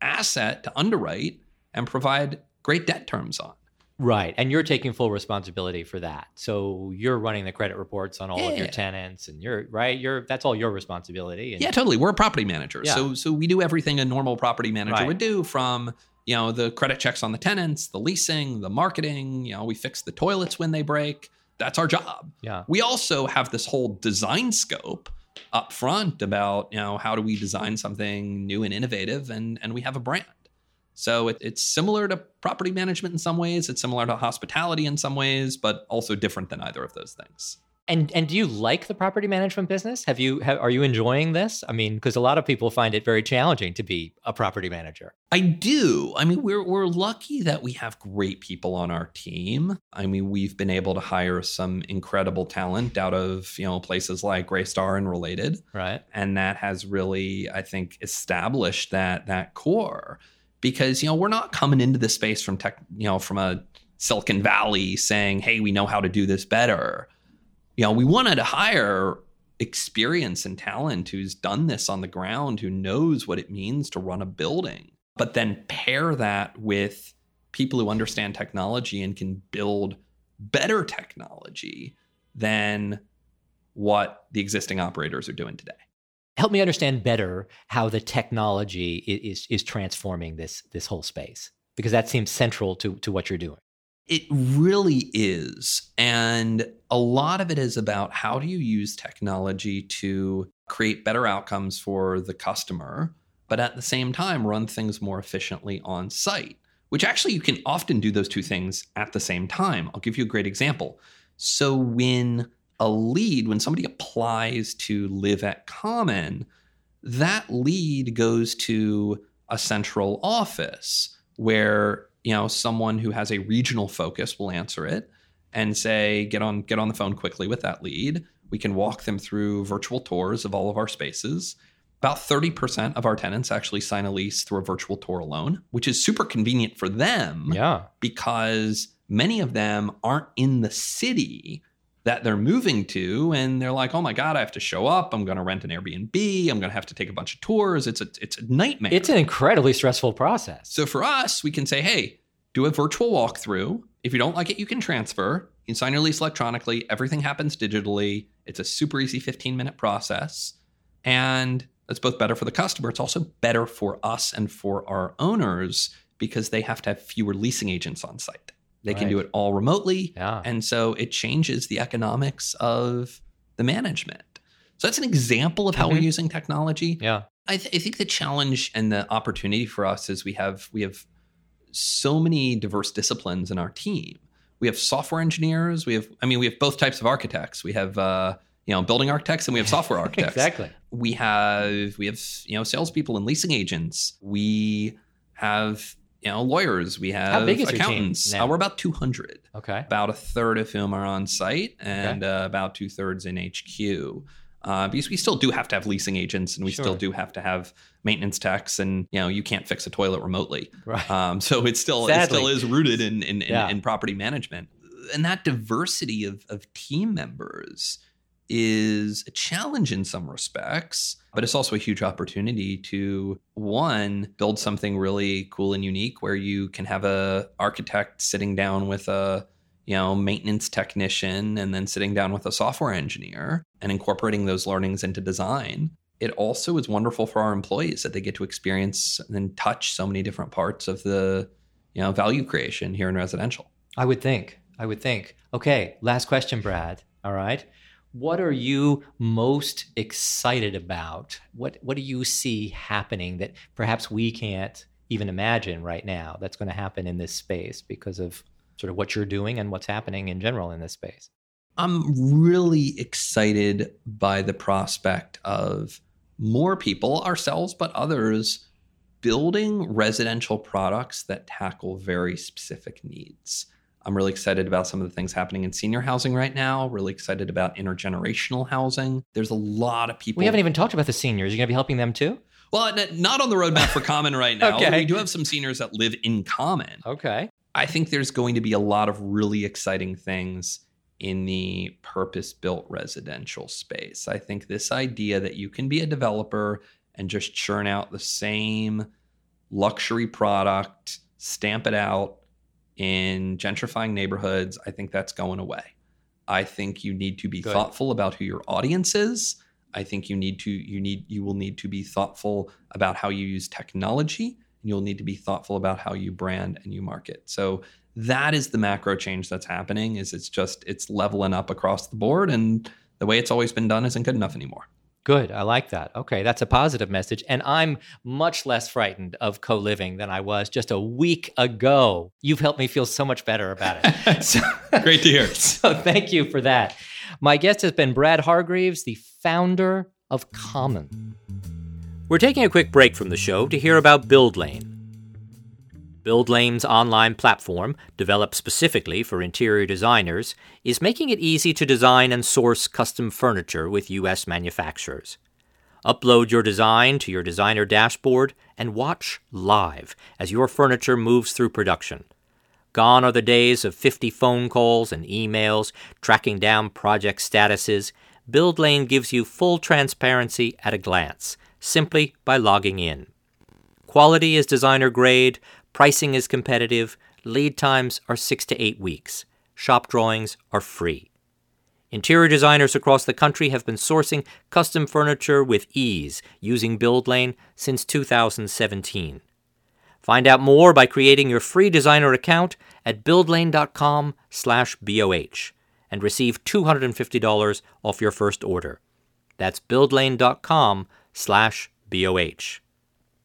Speaker 2: asset to underwrite and provide great debt terms on.
Speaker 1: Right. And you're taking full responsibility for that. So you're running the credit reports on all of your tenants and you're right. You're that's all your responsibility. And
Speaker 2: Yeah, totally. We're a property manager.
Speaker 1: Yeah.
Speaker 2: So so we do everything a normal property manager
Speaker 1: Right.
Speaker 2: would do from you know the credit checks on the tenants, the leasing, the marketing, you know, we fix the toilets when they break. That's our job.
Speaker 1: yeah.
Speaker 2: We also have this whole design scope up front about, you know, how do we design something new and innovative and and we have a brand. So it, it's similar to property management in some ways, it's similar to hospitality in some ways, but also different than either of those things.
Speaker 1: And and do you like the property management business? Have you have, are you enjoying this? I mean, because a lot of people find it very challenging to be a property manager.
Speaker 2: I do. I mean, we're we're lucky that we have great people on our team. I mean, we've been able to hire some incredible talent out of, you know, places like Greystar and related.
Speaker 1: Right.
Speaker 2: and that has really i think established that that core because you know we're not coming into this space from tech you know from a silicon valley saying hey we know how to do this better. You know we wanted to hire experience and talent who's done this on the ground who knows what it means to run a building but then pair that with people who understand technology and can build better technology than what the existing operators are doing today
Speaker 1: Help me understand better how the technology is is transforming this this whole space because that seems central to to what you're doing.
Speaker 2: It really is. And a lot of it is about how do you use technology to create better outcomes for the customer, but at the same time run things more efficiently on site, which actually you can often do those two things at the same time. I'll give you a great example. So when a lead, when somebody applies to live at Common, that lead goes to a central office where you know someone who has a regional focus will answer it and say get on get on the phone quickly with that lead we can walk them through virtual tours of all of our spaces about 30% of our tenants actually sign a lease through a virtual tour alone which is super convenient for them
Speaker 1: Yeah.
Speaker 2: because many of them aren't in the city that they're moving to and they're like oh my god i have to show up i'm going to rent an airbnb i'm going to have to take a bunch of tours it's a it's a nightmare
Speaker 1: It's an incredibly stressful process.
Speaker 2: so for us, we can say, hey, do a virtual walkthrough. If you don't like it, you can transfer. You can sign your lease electronically. Everything happens digitally. It's a super easy 15 minute process. And that's both better for the customer. It's also better for us and for our owners because they have to have fewer leasing agents on site. They can do it all remotely.
Speaker 1: yeah.
Speaker 2: And so it changes the economics of the management. So that's an example of how
Speaker 1: Mhm.
Speaker 2: we're using technology.
Speaker 1: yeah.
Speaker 2: I, th- I think the challenge and the opportunity for us is we have we have so many diverse disciplines in our team. We have software engineers. We have I mean we have both types of architects. We have uh, you know building architects and we have software architects.
Speaker 1: Exactly.
Speaker 2: We have we have you know salespeople and leasing agents. We have you know lawyers. We have
Speaker 1: big is your team
Speaker 2: accountants.
Speaker 1: now?
Speaker 2: Uh, we're about two hundred
Speaker 1: Okay.
Speaker 2: about a third of whom are on site and uh, about two thirds in HQ. Uh, because we still do have to have leasing agents and we still do have to have maintenance techs and you know you can't fix a toilet remotely
Speaker 1: Right.
Speaker 2: um, so it still it still is rooted in in, in,
Speaker 1: Yeah.
Speaker 2: in property management and that diversity of, of team members is a challenge in some respects, but it's also a huge opportunity to one build something really cool and unique where you can have a architect sitting down with a you know maintenance technician and then sitting down with a software engineer and incorporating those learnings into design. It also is wonderful for our employees that they get to experience and touch so many different parts of the you know value creation here in residential.
Speaker 1: I would think. I would think. Okay, last question, Brad. All right what are you most excited about? What what do you see happening that perhaps we can't even imagine right now that's going to happen in this space because of sort of what you're doing and what's happening in general in this space?
Speaker 2: I'm really excited by the prospect of more people, ourselves, but others, building residential products that tackle very specific needs. I'm really excited about some of the things happening in senior housing right now. Really excited about intergenerational housing. There's a lot of people.
Speaker 1: We haven't even talked about the seniors. You're going to be helping them too?
Speaker 2: Well, not on the roadmap for Common right now. okay. We do have some seniors that live in Common.
Speaker 1: Okay.
Speaker 2: I think there's going to be a lot of really exciting things in the purpose built residential space. I think this idea that you can be a developer and just churn out the same luxury product, stamp it out, in gentrifying neighborhoods, I think that's going away. I think you need to be Good. thoughtful about who your audience is. I think you need to you need you will need to be thoughtful about how you use technology and you'll need to be thoughtful about how you brand and you market. So that is the macro change that's happening is it's just it's leveling up across the board and the way it's always been done isn't good enough anymore.
Speaker 1: Good. I like that. Okay. That's a positive message. And I'm much less frightened of co living than I was just a week ago. You've helped me feel so much better about it.
Speaker 2: so, Great to hear.
Speaker 1: So thank you for that. My guest has been Brad Hargreaves, the founder of Common. We're taking a quick break from the show to hear about BuildLane. BuildLane's online platform, developed specifically for interior designers, is making it easy to design and source custom furniture with U.S. manufacturers. Upload your design to your designer dashboard and watch live as your furniture moves through production. Gone are the days of 50 phone calls and emails tracking down project statuses. BuildLane gives you full transparency at a glance, simply by logging in. Quality is designer grade, Pricing is competitive. Lead times are six to eight weeks. Shop drawings are free. Interior designers across the country have been sourcing custom furniture with ease using BuildLane since 2017. Find out more by creating your free designer account at buildlane.com/boh and receive $250 off your first order. That's buildlane.com/boh.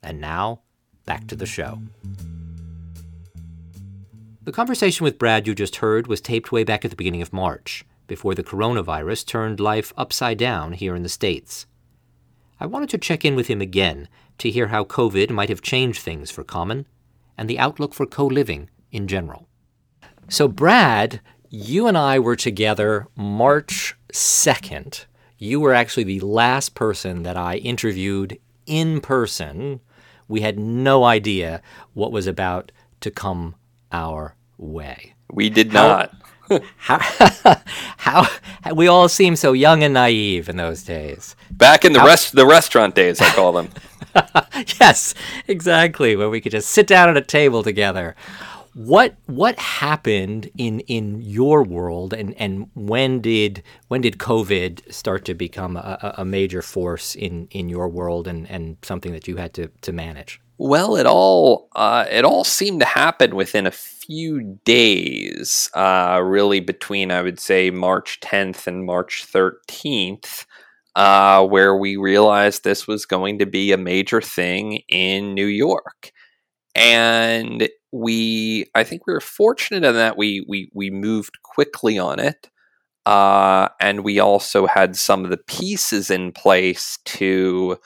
Speaker 1: And now, back to the show. The conversation with Brad you just heard was taped way back at the beginning of March, before the coronavirus turned life upside down here in the States. I wanted to check in with him again to hear how COVID might have changed things for Common and the outlook for co living in general. So, Brad, you and I were together March 2nd. You were actually the last person that I interviewed in person. We had no idea what was about to come our way.
Speaker 3: We did not.
Speaker 1: How, how, how, we all seem so young and naive in those days.
Speaker 3: Back in the how, rest the restaurant days, I call them.
Speaker 1: yes, exactly. Where we could just sit down at a table together. What what happened in in your world, and, and when did when did COVID start to become a, a major force in, in your world, and, and something that you had to, to manage?
Speaker 3: Well, it all uh, it all seemed to happen within a few days. Uh, really, between I would say March 10th and March 13th, uh, where we realized this was going to be a major thing in New York, and we I think we were fortunate in that we we we moved quickly on it. Uh, and we also had some of the pieces in place to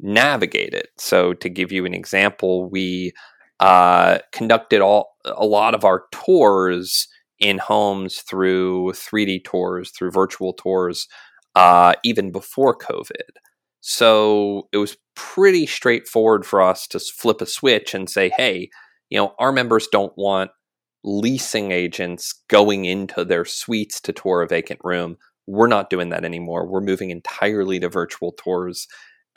Speaker 3: navigate it. So, to give you an example, we uh, conducted all a lot of our tours in homes through 3D tours, through virtual tours, uh, even before COVID. So it was pretty straightforward for us to flip a switch and say, hey, you know, our members don't want leasing agents going into their suites to tour a vacant room.
Speaker 2: we're not doing that anymore. We're moving entirely to virtual tours.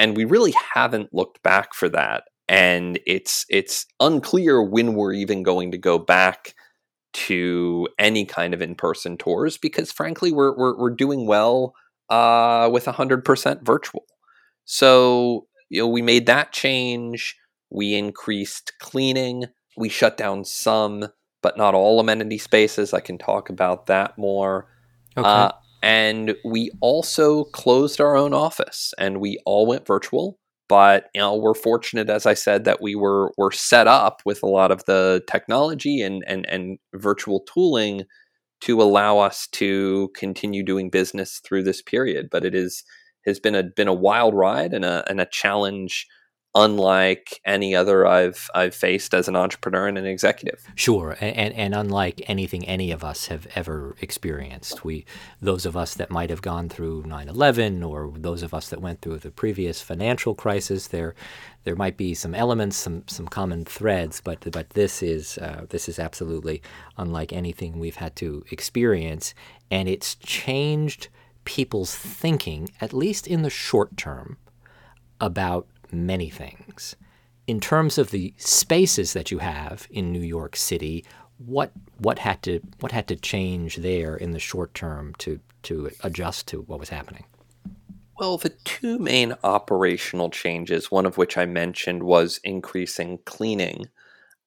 Speaker 2: And we really haven't looked back for that. And it's it's unclear when we're even going to go back to any kind of in-person tours because frankly we're we're, we're doing well uh, with 100% virtual. So, you know, we made that change. We increased cleaning. We shut down some, but not all amenity spaces. I can talk about that more. Okay. Uh, and we also closed our own office and we all went virtual. But you know, we're fortunate, as I said, that we were were set up with a lot of the technology and and and virtual tooling to allow us to continue doing business through this period. But it is has been a been a wild ride and a and a challenge unlike any other I've I've faced as an entrepreneur and an executive.
Speaker 1: Sure, and and unlike anything any of us have ever experienced. We those of us that might have gone through 9/11 or those of us that went through the previous financial crisis, there there might be some elements, some some common threads, but but this is uh, this is absolutely unlike anything we've had to experience, and it's changed people's thinking, at least in the short term, about many things. In terms of the spaces that you have in New York City, what what had to what had to change there in the short term to to adjust to what was happening?
Speaker 2: Well, the two main operational changes, one of which I mentioned was increasing cleaning.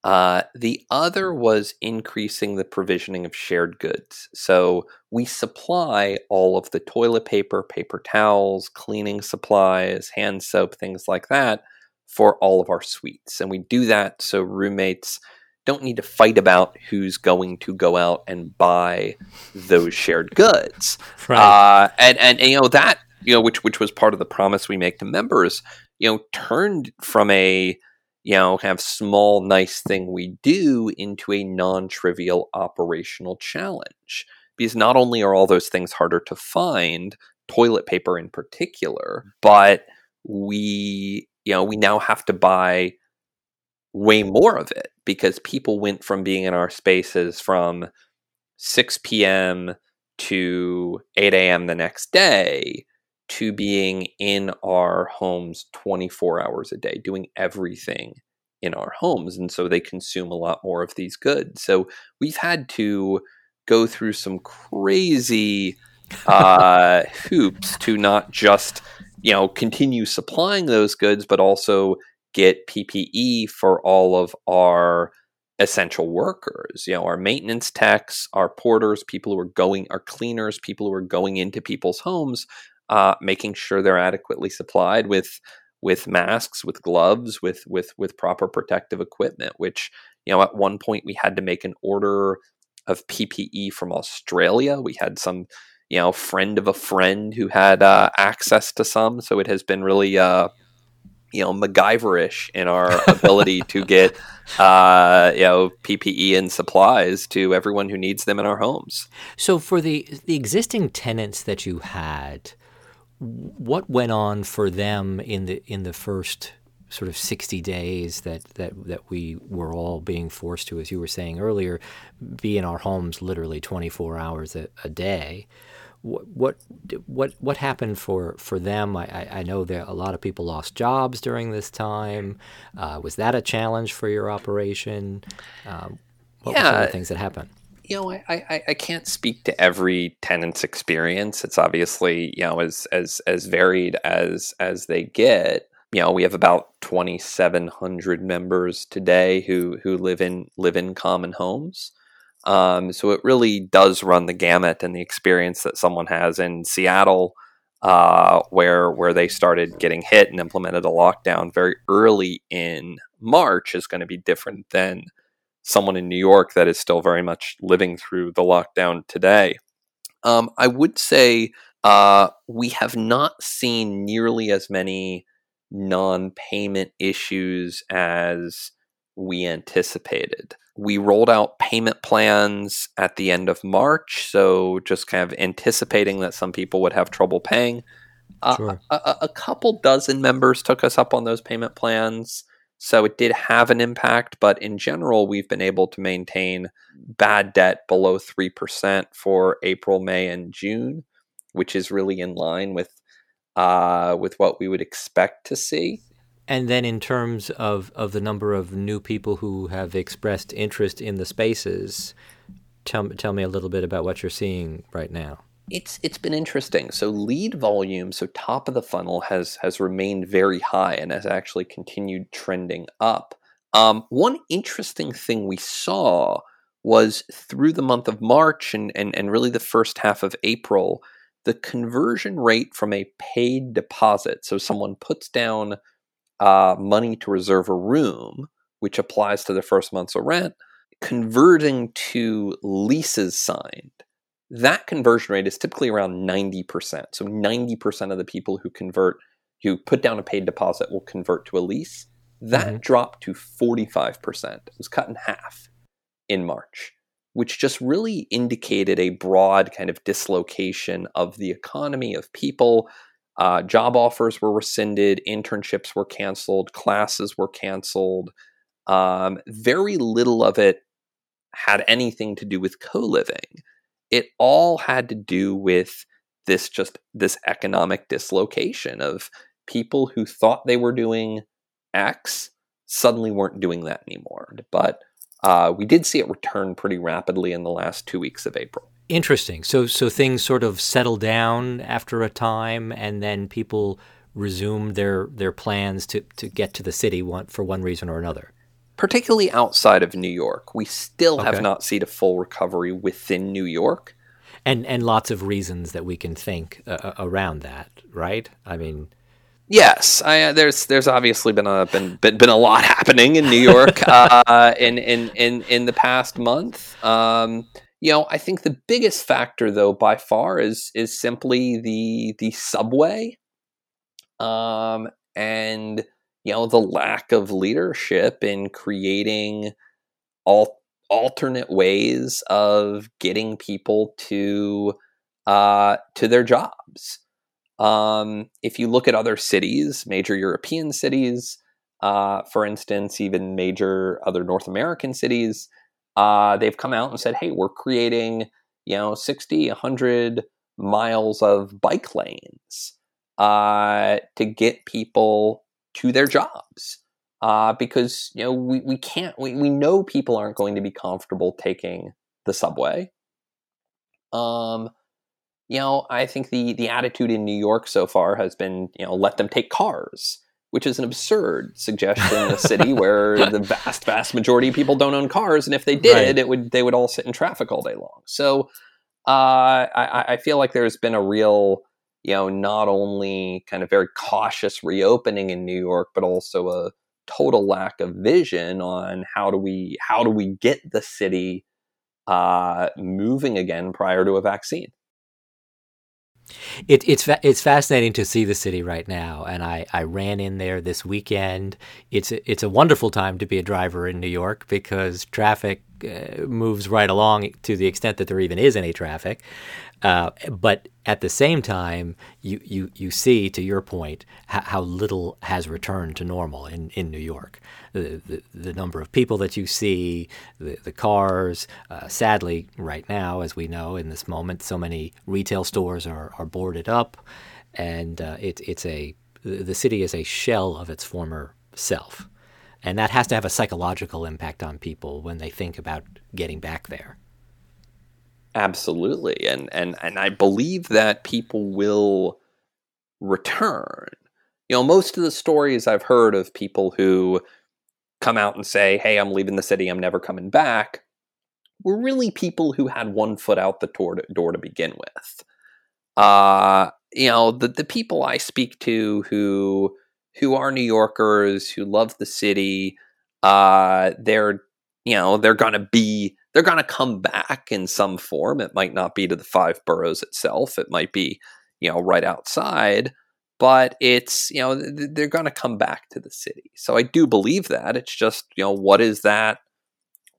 Speaker 2: Uh, the other was increasing the provisioning of shared goods. So we supply all of the toilet paper, paper towels, cleaning supplies, hand soap, things like that for all of our suites. And we do that so roommates don't need to fight about who's going to go out and buy those shared goods. Right. Uh, and, and, and, you know, that, you know, which, which was part of the promise we make to members, you know, turned from a, you know, have small, nice thing we do into a non trivial operational challenge. Because not only are all those things harder to find, toilet paper in particular, mm. but we, you know, we now have to buy way more of it because people went from being in our spaces from 6 p.m. to 8 a.m. the next day to being in our homes 24 hours a day, doing everything in our homes. And so they consume a lot more of these goods. So we've had to go through some crazy uh, hoops to not just, you know, continue supplying those goods, but also get PPE for all of our essential workers, you know, our maintenance techs, our porters, people who are going, our cleaners, people who are going into people's homes uh, making sure they're adequately supplied with with masks, with gloves, with with with proper protective equipment. Which you know, at one point we had to make an order of PPE from Australia. We had some you know friend of a friend who had uh, access to some, so it has been really. Uh, you know, MacGyverish in our ability to get, uh, you know, PPE and supplies to everyone who needs them in our homes.
Speaker 1: So, for the the existing tenants that you had, what went on for them in the in the first sort of 60 days that, that, that we were all being forced to, as you were saying earlier, be in our homes literally 24 hours a, a day. What, what what what happened for, for them? I, I know that a lot of people lost jobs during this time. Uh, was that a challenge for your operation? Um, what yeah. were some of the things that happened?
Speaker 2: You know, I, I, I can't speak to every tenant's experience. It's obviously, you know, as as as varied as as they get. You know, we have about twenty seven hundred members today who who live in live in common homes. Um, so it really does run the gamut, and the experience that someone has in Seattle, uh, where where they started getting hit and implemented a lockdown very early in March, is going to be different than someone in New York that is still very much living through the lockdown today. Um, I would say uh, we have not seen nearly as many non payment issues as we anticipated. We rolled out payment plans at the end of March, so just kind of anticipating that some people would have trouble paying. Uh, a, a, couple dozen members took us up on those payment plans. So it did have an impact, but in general, we've been able to maintain bad debt below 3% for April, May, and June. which is really in line with uh, with what we would expect to see.
Speaker 1: And then, in terms of, of the number of new people who have expressed interest in the spaces, tell, tell me a little bit about what you're seeing right now.
Speaker 2: It's it's been interesting. So lead volume, so top of the funnel has has remained very high and has actually continued trending up. Um, one interesting thing we saw was through the month of March and, and, and really the first half of April, the conversion rate from a paid deposit, so someone puts down uh, money to reserve a room, which applies to the first month's rent, converting to leases signed that conversion rate is typically around 90%. So 90% of the people who convert, who put down a paid deposit, will convert to a lease. That mm-hmm. dropped to 45%. It was cut in half in March, which just really indicated a broad kind of dislocation of the economy, of people. Uh, job offers were rescinded, internships were canceled, classes were canceled. Um, very little of it had anything to do with co living it all had to do with this just this economic dislocation of people who thought they were doing X suddenly weren't doing that anymore. But uh, we did see it return pretty rapidly in the last two weeks of April.
Speaker 1: Interesting. So so things sort of settle down after a time, and then people resume their their plans to to get to the city one, for one reason or another
Speaker 2: particularly outside of New York. We still okay. have not seen a full recovery within New York.
Speaker 1: And and lots of reasons that we can think uh, uh around that, right? I mean,
Speaker 2: yes, I, uh, there's there's obviously been a been been, been a lot happening in New York uh, in, in in in the past month. Um, you know, I think the biggest factor, though, by far, is is simply the the subway, um, and you know the lack of leadership in creating all alternate ways of getting people to uh, to their jobs. Um, if you look at other cities, major European cities, uh, for instance, even major other North American cities, uh, they've come out and said, "Hey, we're creating you know 60, 100 miles of bike lanes uh, to get people to their jobs uh, because you know we, we can't we, we know people aren't going to be comfortable taking the subway um you know i think the the attitude in new york so far has been you know let them take cars which is an absurd suggestion in a city where the vast vast majority of people don't own cars and if they did right. it would they would all sit in traffic all day long so uh, I, I feel like there's been a real you know, not only kind of very cautious reopening in New York, but also a total lack of vision on how do we how do we get the city uh, moving again prior to a vaccine.
Speaker 1: It, it's it's fascinating to see the city right now, and I, I ran in there this weekend. It's a, it's a wonderful time to be a driver in New York because traffic uh, moves right along to the extent that there even is any traffic. Uh, but at the same time, you, you, you see, to your point, how, how little has returned to normal in, in New York. The, the, the number of people that you see, the, the cars. Uh, sadly, right now, as we know in this moment, so many retail stores are, are boarded up, and uh, it, it's a the city is a shell of its former self. And that has to have a psychological impact on people when they think about getting back there.
Speaker 2: Absolutely. And and and I believe that people will return. You know, most of the stories I've heard of people who come out and say, "Hey, I'm leaving the city. I'm never coming back." were really people who had one foot out the door to, door to begin with. Uh, you know, the the people I speak to who who are New Yorkers who love the city, uh, they're you know they're gonna be they're gonna come back in some form. It might not be to the five boroughs itself. It might be you know right outside, but it's you know they're gonna come back to the city. So I do believe that. It's just you know what is that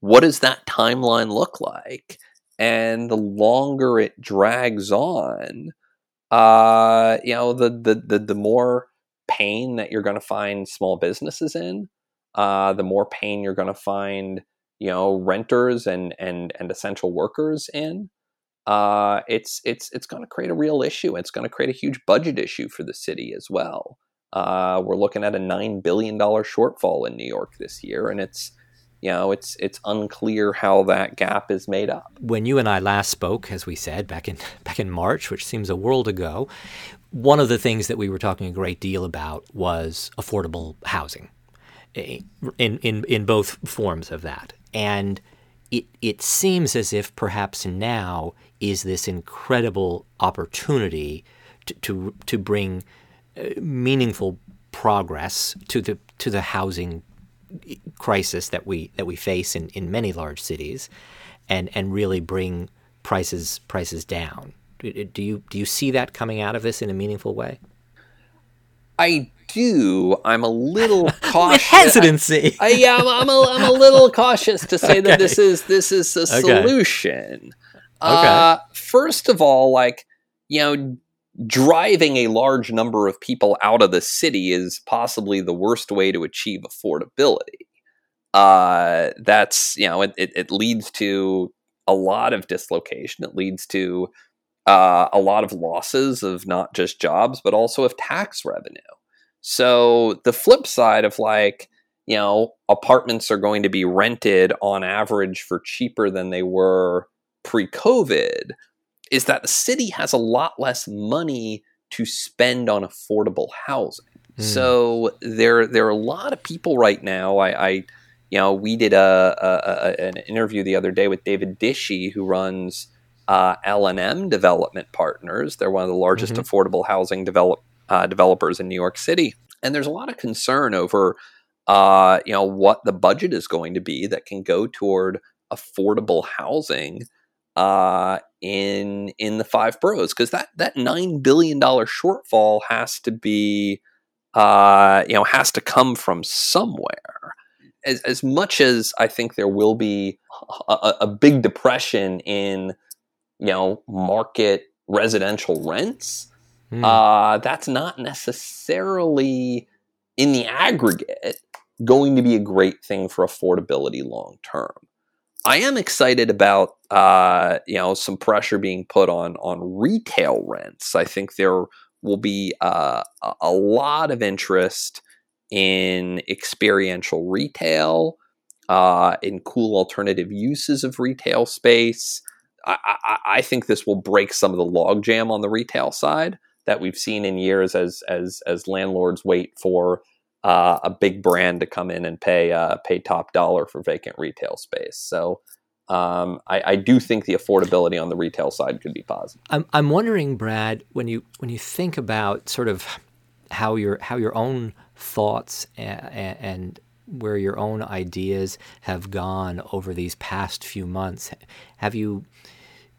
Speaker 2: what does that timeline look like? And the longer it drags on, uh, you know, the the the, the more pain that you're going to find small businesses in, uh, the more pain you're going to find, you know, renters and and and essential workers in. uh, it's it's it's going to create a real issue. It's going to create a huge budget issue for the city as well. Uh, we're looking at a nine billion dollar shortfall in New York this year, and it's you know it's it's unclear how that gap is made up.
Speaker 1: When you and I last spoke, as we said back in back in March, which seems a world ago, one of the things that we were talking a great deal about was affordable housing, in in in both forms of that, and it it seems as if perhaps now is this incredible opportunity to to, to bring uh, meaningful progress to the to the housing crisis that we that we face in, in many large cities, and and really bring prices prices down. Do you do you see that coming out of this in a meaningful way?
Speaker 2: I do. I'm a little cautious.
Speaker 1: hesitancy.
Speaker 2: I, I, yeah, I'm, I'm, a, I'm a little cautious to say okay. that this is this is a okay. solution. Okay. Uh, first of all, like you know, driving a large number of people out of the city is possibly the worst way to achieve affordability. Uh, that's you know, it, it, it leads to a lot of dislocation. It leads to uh, a lot of losses of not just jobs, but also of tax revenue. So the flip side of like, you know, apartments are going to be rented on average for cheaper than they were pre COVID is that the city has a lot less money to spend on affordable housing. Mm. So there, there are a lot of people right now. I, I you know, we did a, a, a, an interview the other day with David Dishy, who runs uh, L&M Development Partners. They're one of the largest mm-hmm. affordable housing develop, uh, developers in New York City, and there's a lot of concern over, uh, you know, what the budget is going to be that can go toward affordable housing uh, in in the five boroughs because that that nine billion dollar shortfall has to be uh, you know has to come from somewhere. As, as much as I think there will be a, a big depression in you know market residential rents, mm. uh, that's not necessarily in the aggregate going to be a great thing for affordability long term. I am excited about uh, you know some pressure being put on on retail rents. I think there will be uh, a lot of interest in experiential retail, uh, in cool alternative uses of retail space. I, I, think this will break some of the logjam on the retail side that we've seen in years as as as landlords wait for uh, a big brand to come in and pay uh, pay top dollar for vacant retail space. So um, I, I, do think the affordability on the retail side could be positive.
Speaker 1: I'm, I'm wondering, Brad, when you when you think about sort of how your how your own thoughts and, and where your own ideas have gone over these past few months, have you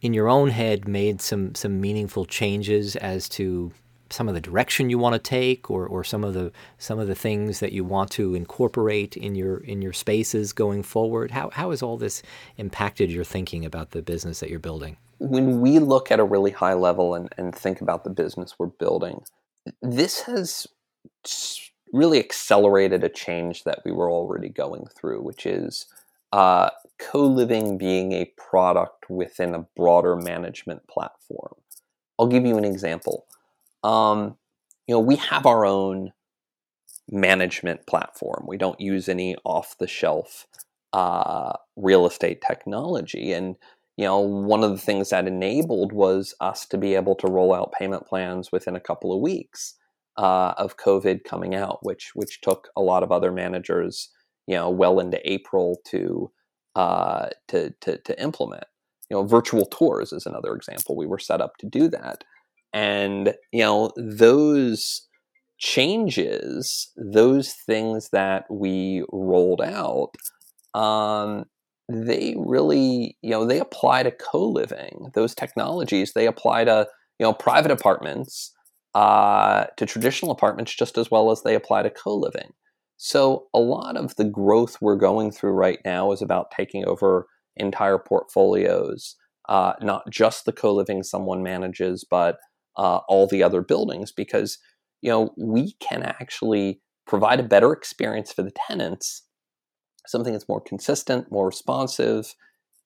Speaker 1: in your own head made some some meaningful changes as to some of the direction you want to take or, or some of the some of the things that you want to incorporate in your in your spaces going forward? How, how has all this impacted your thinking about the business that you're building?
Speaker 2: When we look at a really high level and, and think about the business we're building this has really accelerated a change that we were already going through which is uh, co-living being a product within a broader management platform i'll give you an example um, you know, we have our own management platform. We don't use any off the shelf uh, real estate technology. And, you know, one of the things that enabled was us to be able to roll out payment plans within a couple of weeks uh, of COVID coming out, which which took a lot of other managers, you know, well into April to uh, to, to to implement. You know, virtual tours is another example. We were set up to do that and you know those changes those things that we rolled out um, they really you know they apply to co-living those technologies they apply to you know private apartments uh, to traditional apartments just as well as they apply to co-living so a lot of the growth we're going through right now is about taking over entire portfolios uh, not just the co-living someone manages but uh, all the other buildings because you know we can actually provide a better experience for the tenants something that's more consistent more responsive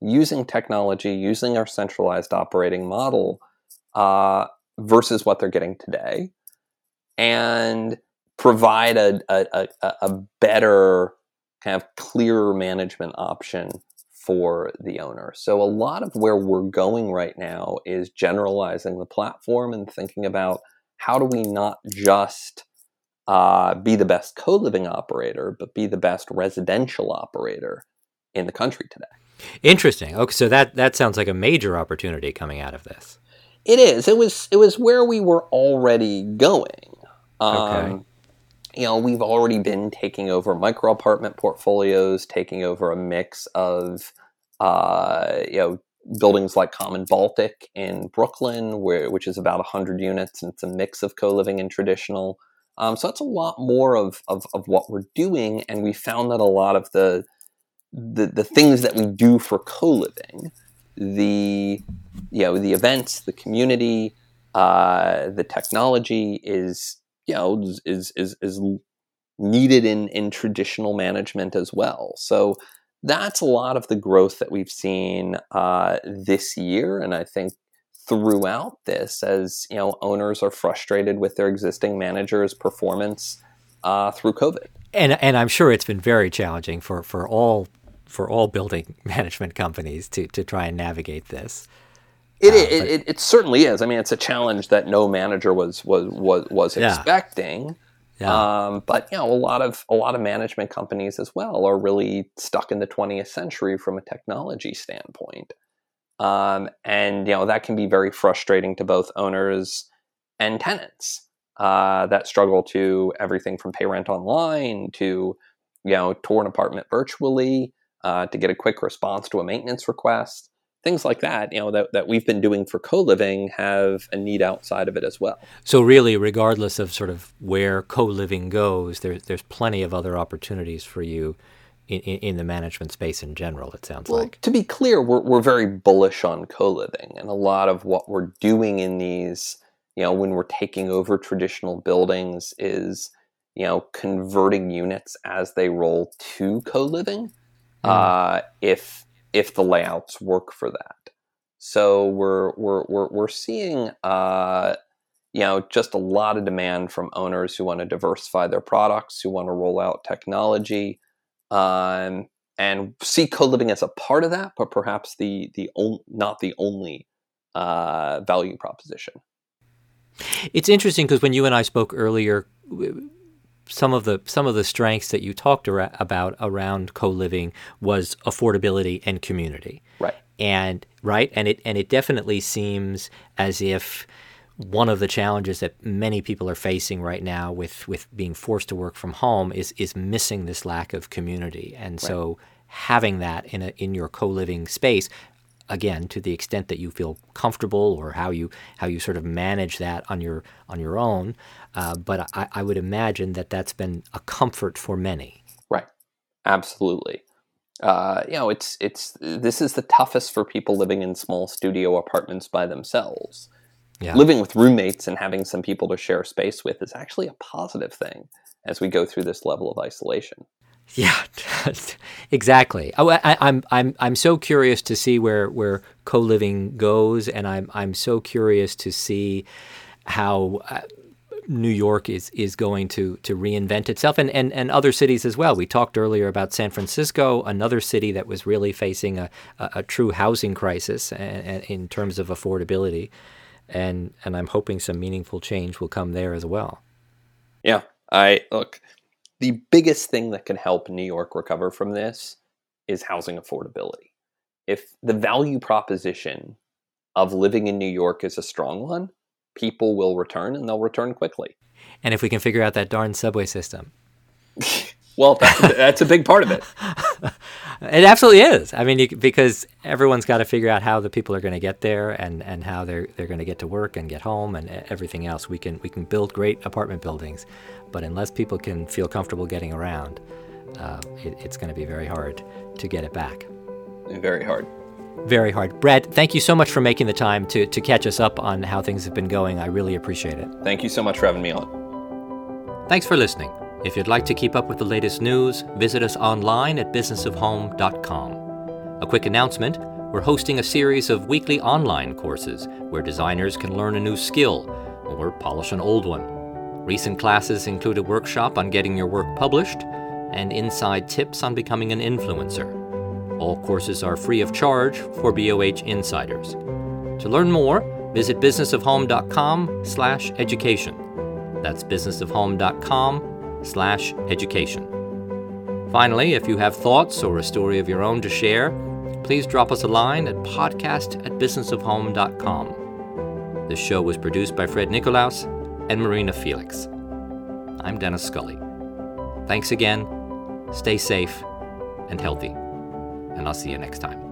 Speaker 2: using technology, using our centralized operating model uh, versus what they're getting today, and provide a, a, a, a better kind of clearer management option for the owner. So a lot of where we're going right now is generalizing the platform and thinking about how do we not just uh, be the best co-living operator, but be the best residential operator in the country today.
Speaker 1: Interesting. Okay, so that that sounds like a major opportunity coming out of this.
Speaker 2: It is. It was. It was where we were already going. Um, okay. You know, we've already been taking over micro apartment portfolios, taking over a mix of, uh, you know, buildings like Common Baltic in Brooklyn, where which is about hundred units, and it's a mix of co living and traditional. Um, so that's a lot more of, of of what we're doing, and we found that a lot of the the, the things that we do for co-living, the you know the events, the community, uh, the technology is you know is is is needed in in traditional management as well. So that's a lot of the growth that we've seen uh, this year, and I think throughout this, as you know, owners are frustrated with their existing managers' performance uh, through COVID.
Speaker 1: And and I'm sure it's been very challenging for for all for all building management companies to to try and navigate this.
Speaker 2: It, uh, it, it, it, certainly is. I mean, it's a challenge that no manager was was was, was yeah. expecting. Yeah. Um, but you know, a lot of a lot of management companies as well are really stuck in the 20th century from a technology standpoint, um, and you know that can be very frustrating to both owners and tenants uh, that struggle to everything from pay rent online to you know tour an apartment virtually uh, to get a quick response to a maintenance request things like that you know that, that we've been doing for co-living have a need outside of it as well.
Speaker 1: So really regardless of sort of where co-living goes there, there's plenty of other opportunities for you in, in, the management space in general it sounds
Speaker 2: well,
Speaker 1: like.
Speaker 2: to be clear we're, we're very bullish on co-living and a lot of what we're doing in these you know when we're taking over traditional buildings is you know converting units as they roll to co-living. Mm. uh, if if the layouts work for that. So we're we're we're, we're seeing uh, you know just a lot of demand from owners who want to diversify their products, who want to roll out technology, um, and see co-living as a part of that, but perhaps the the on, not the only uh, value proposition.
Speaker 1: It's interesting because when you and I spoke earlier, some of the some of the strengths that you talked ar- about around co-living was affordability and community.
Speaker 2: Right.
Speaker 1: And right, and it and it definitely seems as if one of the challenges that many people are facing right now with with being forced to work from home is is missing this lack of community. And right. so having that in a in your co-living space again to the extent that you feel comfortable or how you how you sort of manage that on your on your own uh, but I, I would imagine that that's been a comfort for many.
Speaker 2: Right. Absolutely. Uh, you know it's it's this is the toughest for people living in small studio apartments by themselves. Yeah. living with roommates and having some people to share space with is actually a positive thing as we go through this level of isolation.
Speaker 1: Yeah, exactly. Oh, I, I'm I'm I'm so curious to see where where co living goes, and I'm I'm so curious to see how. Uh, New York is is going to to reinvent itself and, and, and other cities as well. We talked earlier about San Francisco, another city that was really facing a, a, a true housing crisis in terms of affordability. And and I'm hoping some meaningful change will come there as well.
Speaker 2: Yeah. I look, the biggest thing that can help New York recover from this is housing affordability. If the value proposition of living in New York is a strong one, people will return and they'll return quickly.
Speaker 1: And if we can figure out that darn subway system.
Speaker 2: well, that's a, that's a big part of it.
Speaker 1: it absolutely is. I mean, you, because everyone's got to figure out how the people are going to get there and, and how they're they're going to get to work and get home and everything else. We can we can build great apartment buildings, but unless people can feel comfortable getting around, uh, it, it's going to be very hard to get it back.
Speaker 2: Very hard.
Speaker 1: Very hard. Brad, thank you so much for making the time to, to catch us up on how things have been going. I really appreciate it.
Speaker 2: Thank you so much for having me on.
Speaker 1: Thanks for listening. If you'd like to keep up with the latest news, visit us online at businessofhome.com. A quick announcement we're hosting a series of weekly online courses where designers can learn a new skill or polish an old one. Recent classes include a workshop on getting your work published and inside tips on becoming an influencer. All courses are free of charge for BOH insiders. To learn more, visit businessofhome.com/education. That's businessofhome.com/education. Finally, if you have thoughts or a story of your own to share, please drop us a line at podcast at businessofhome.com. This show was produced by Fred Nicolaus and Marina Felix. I'm Dennis Scully. Thanks again, stay safe and healthy, and I'll see you next time.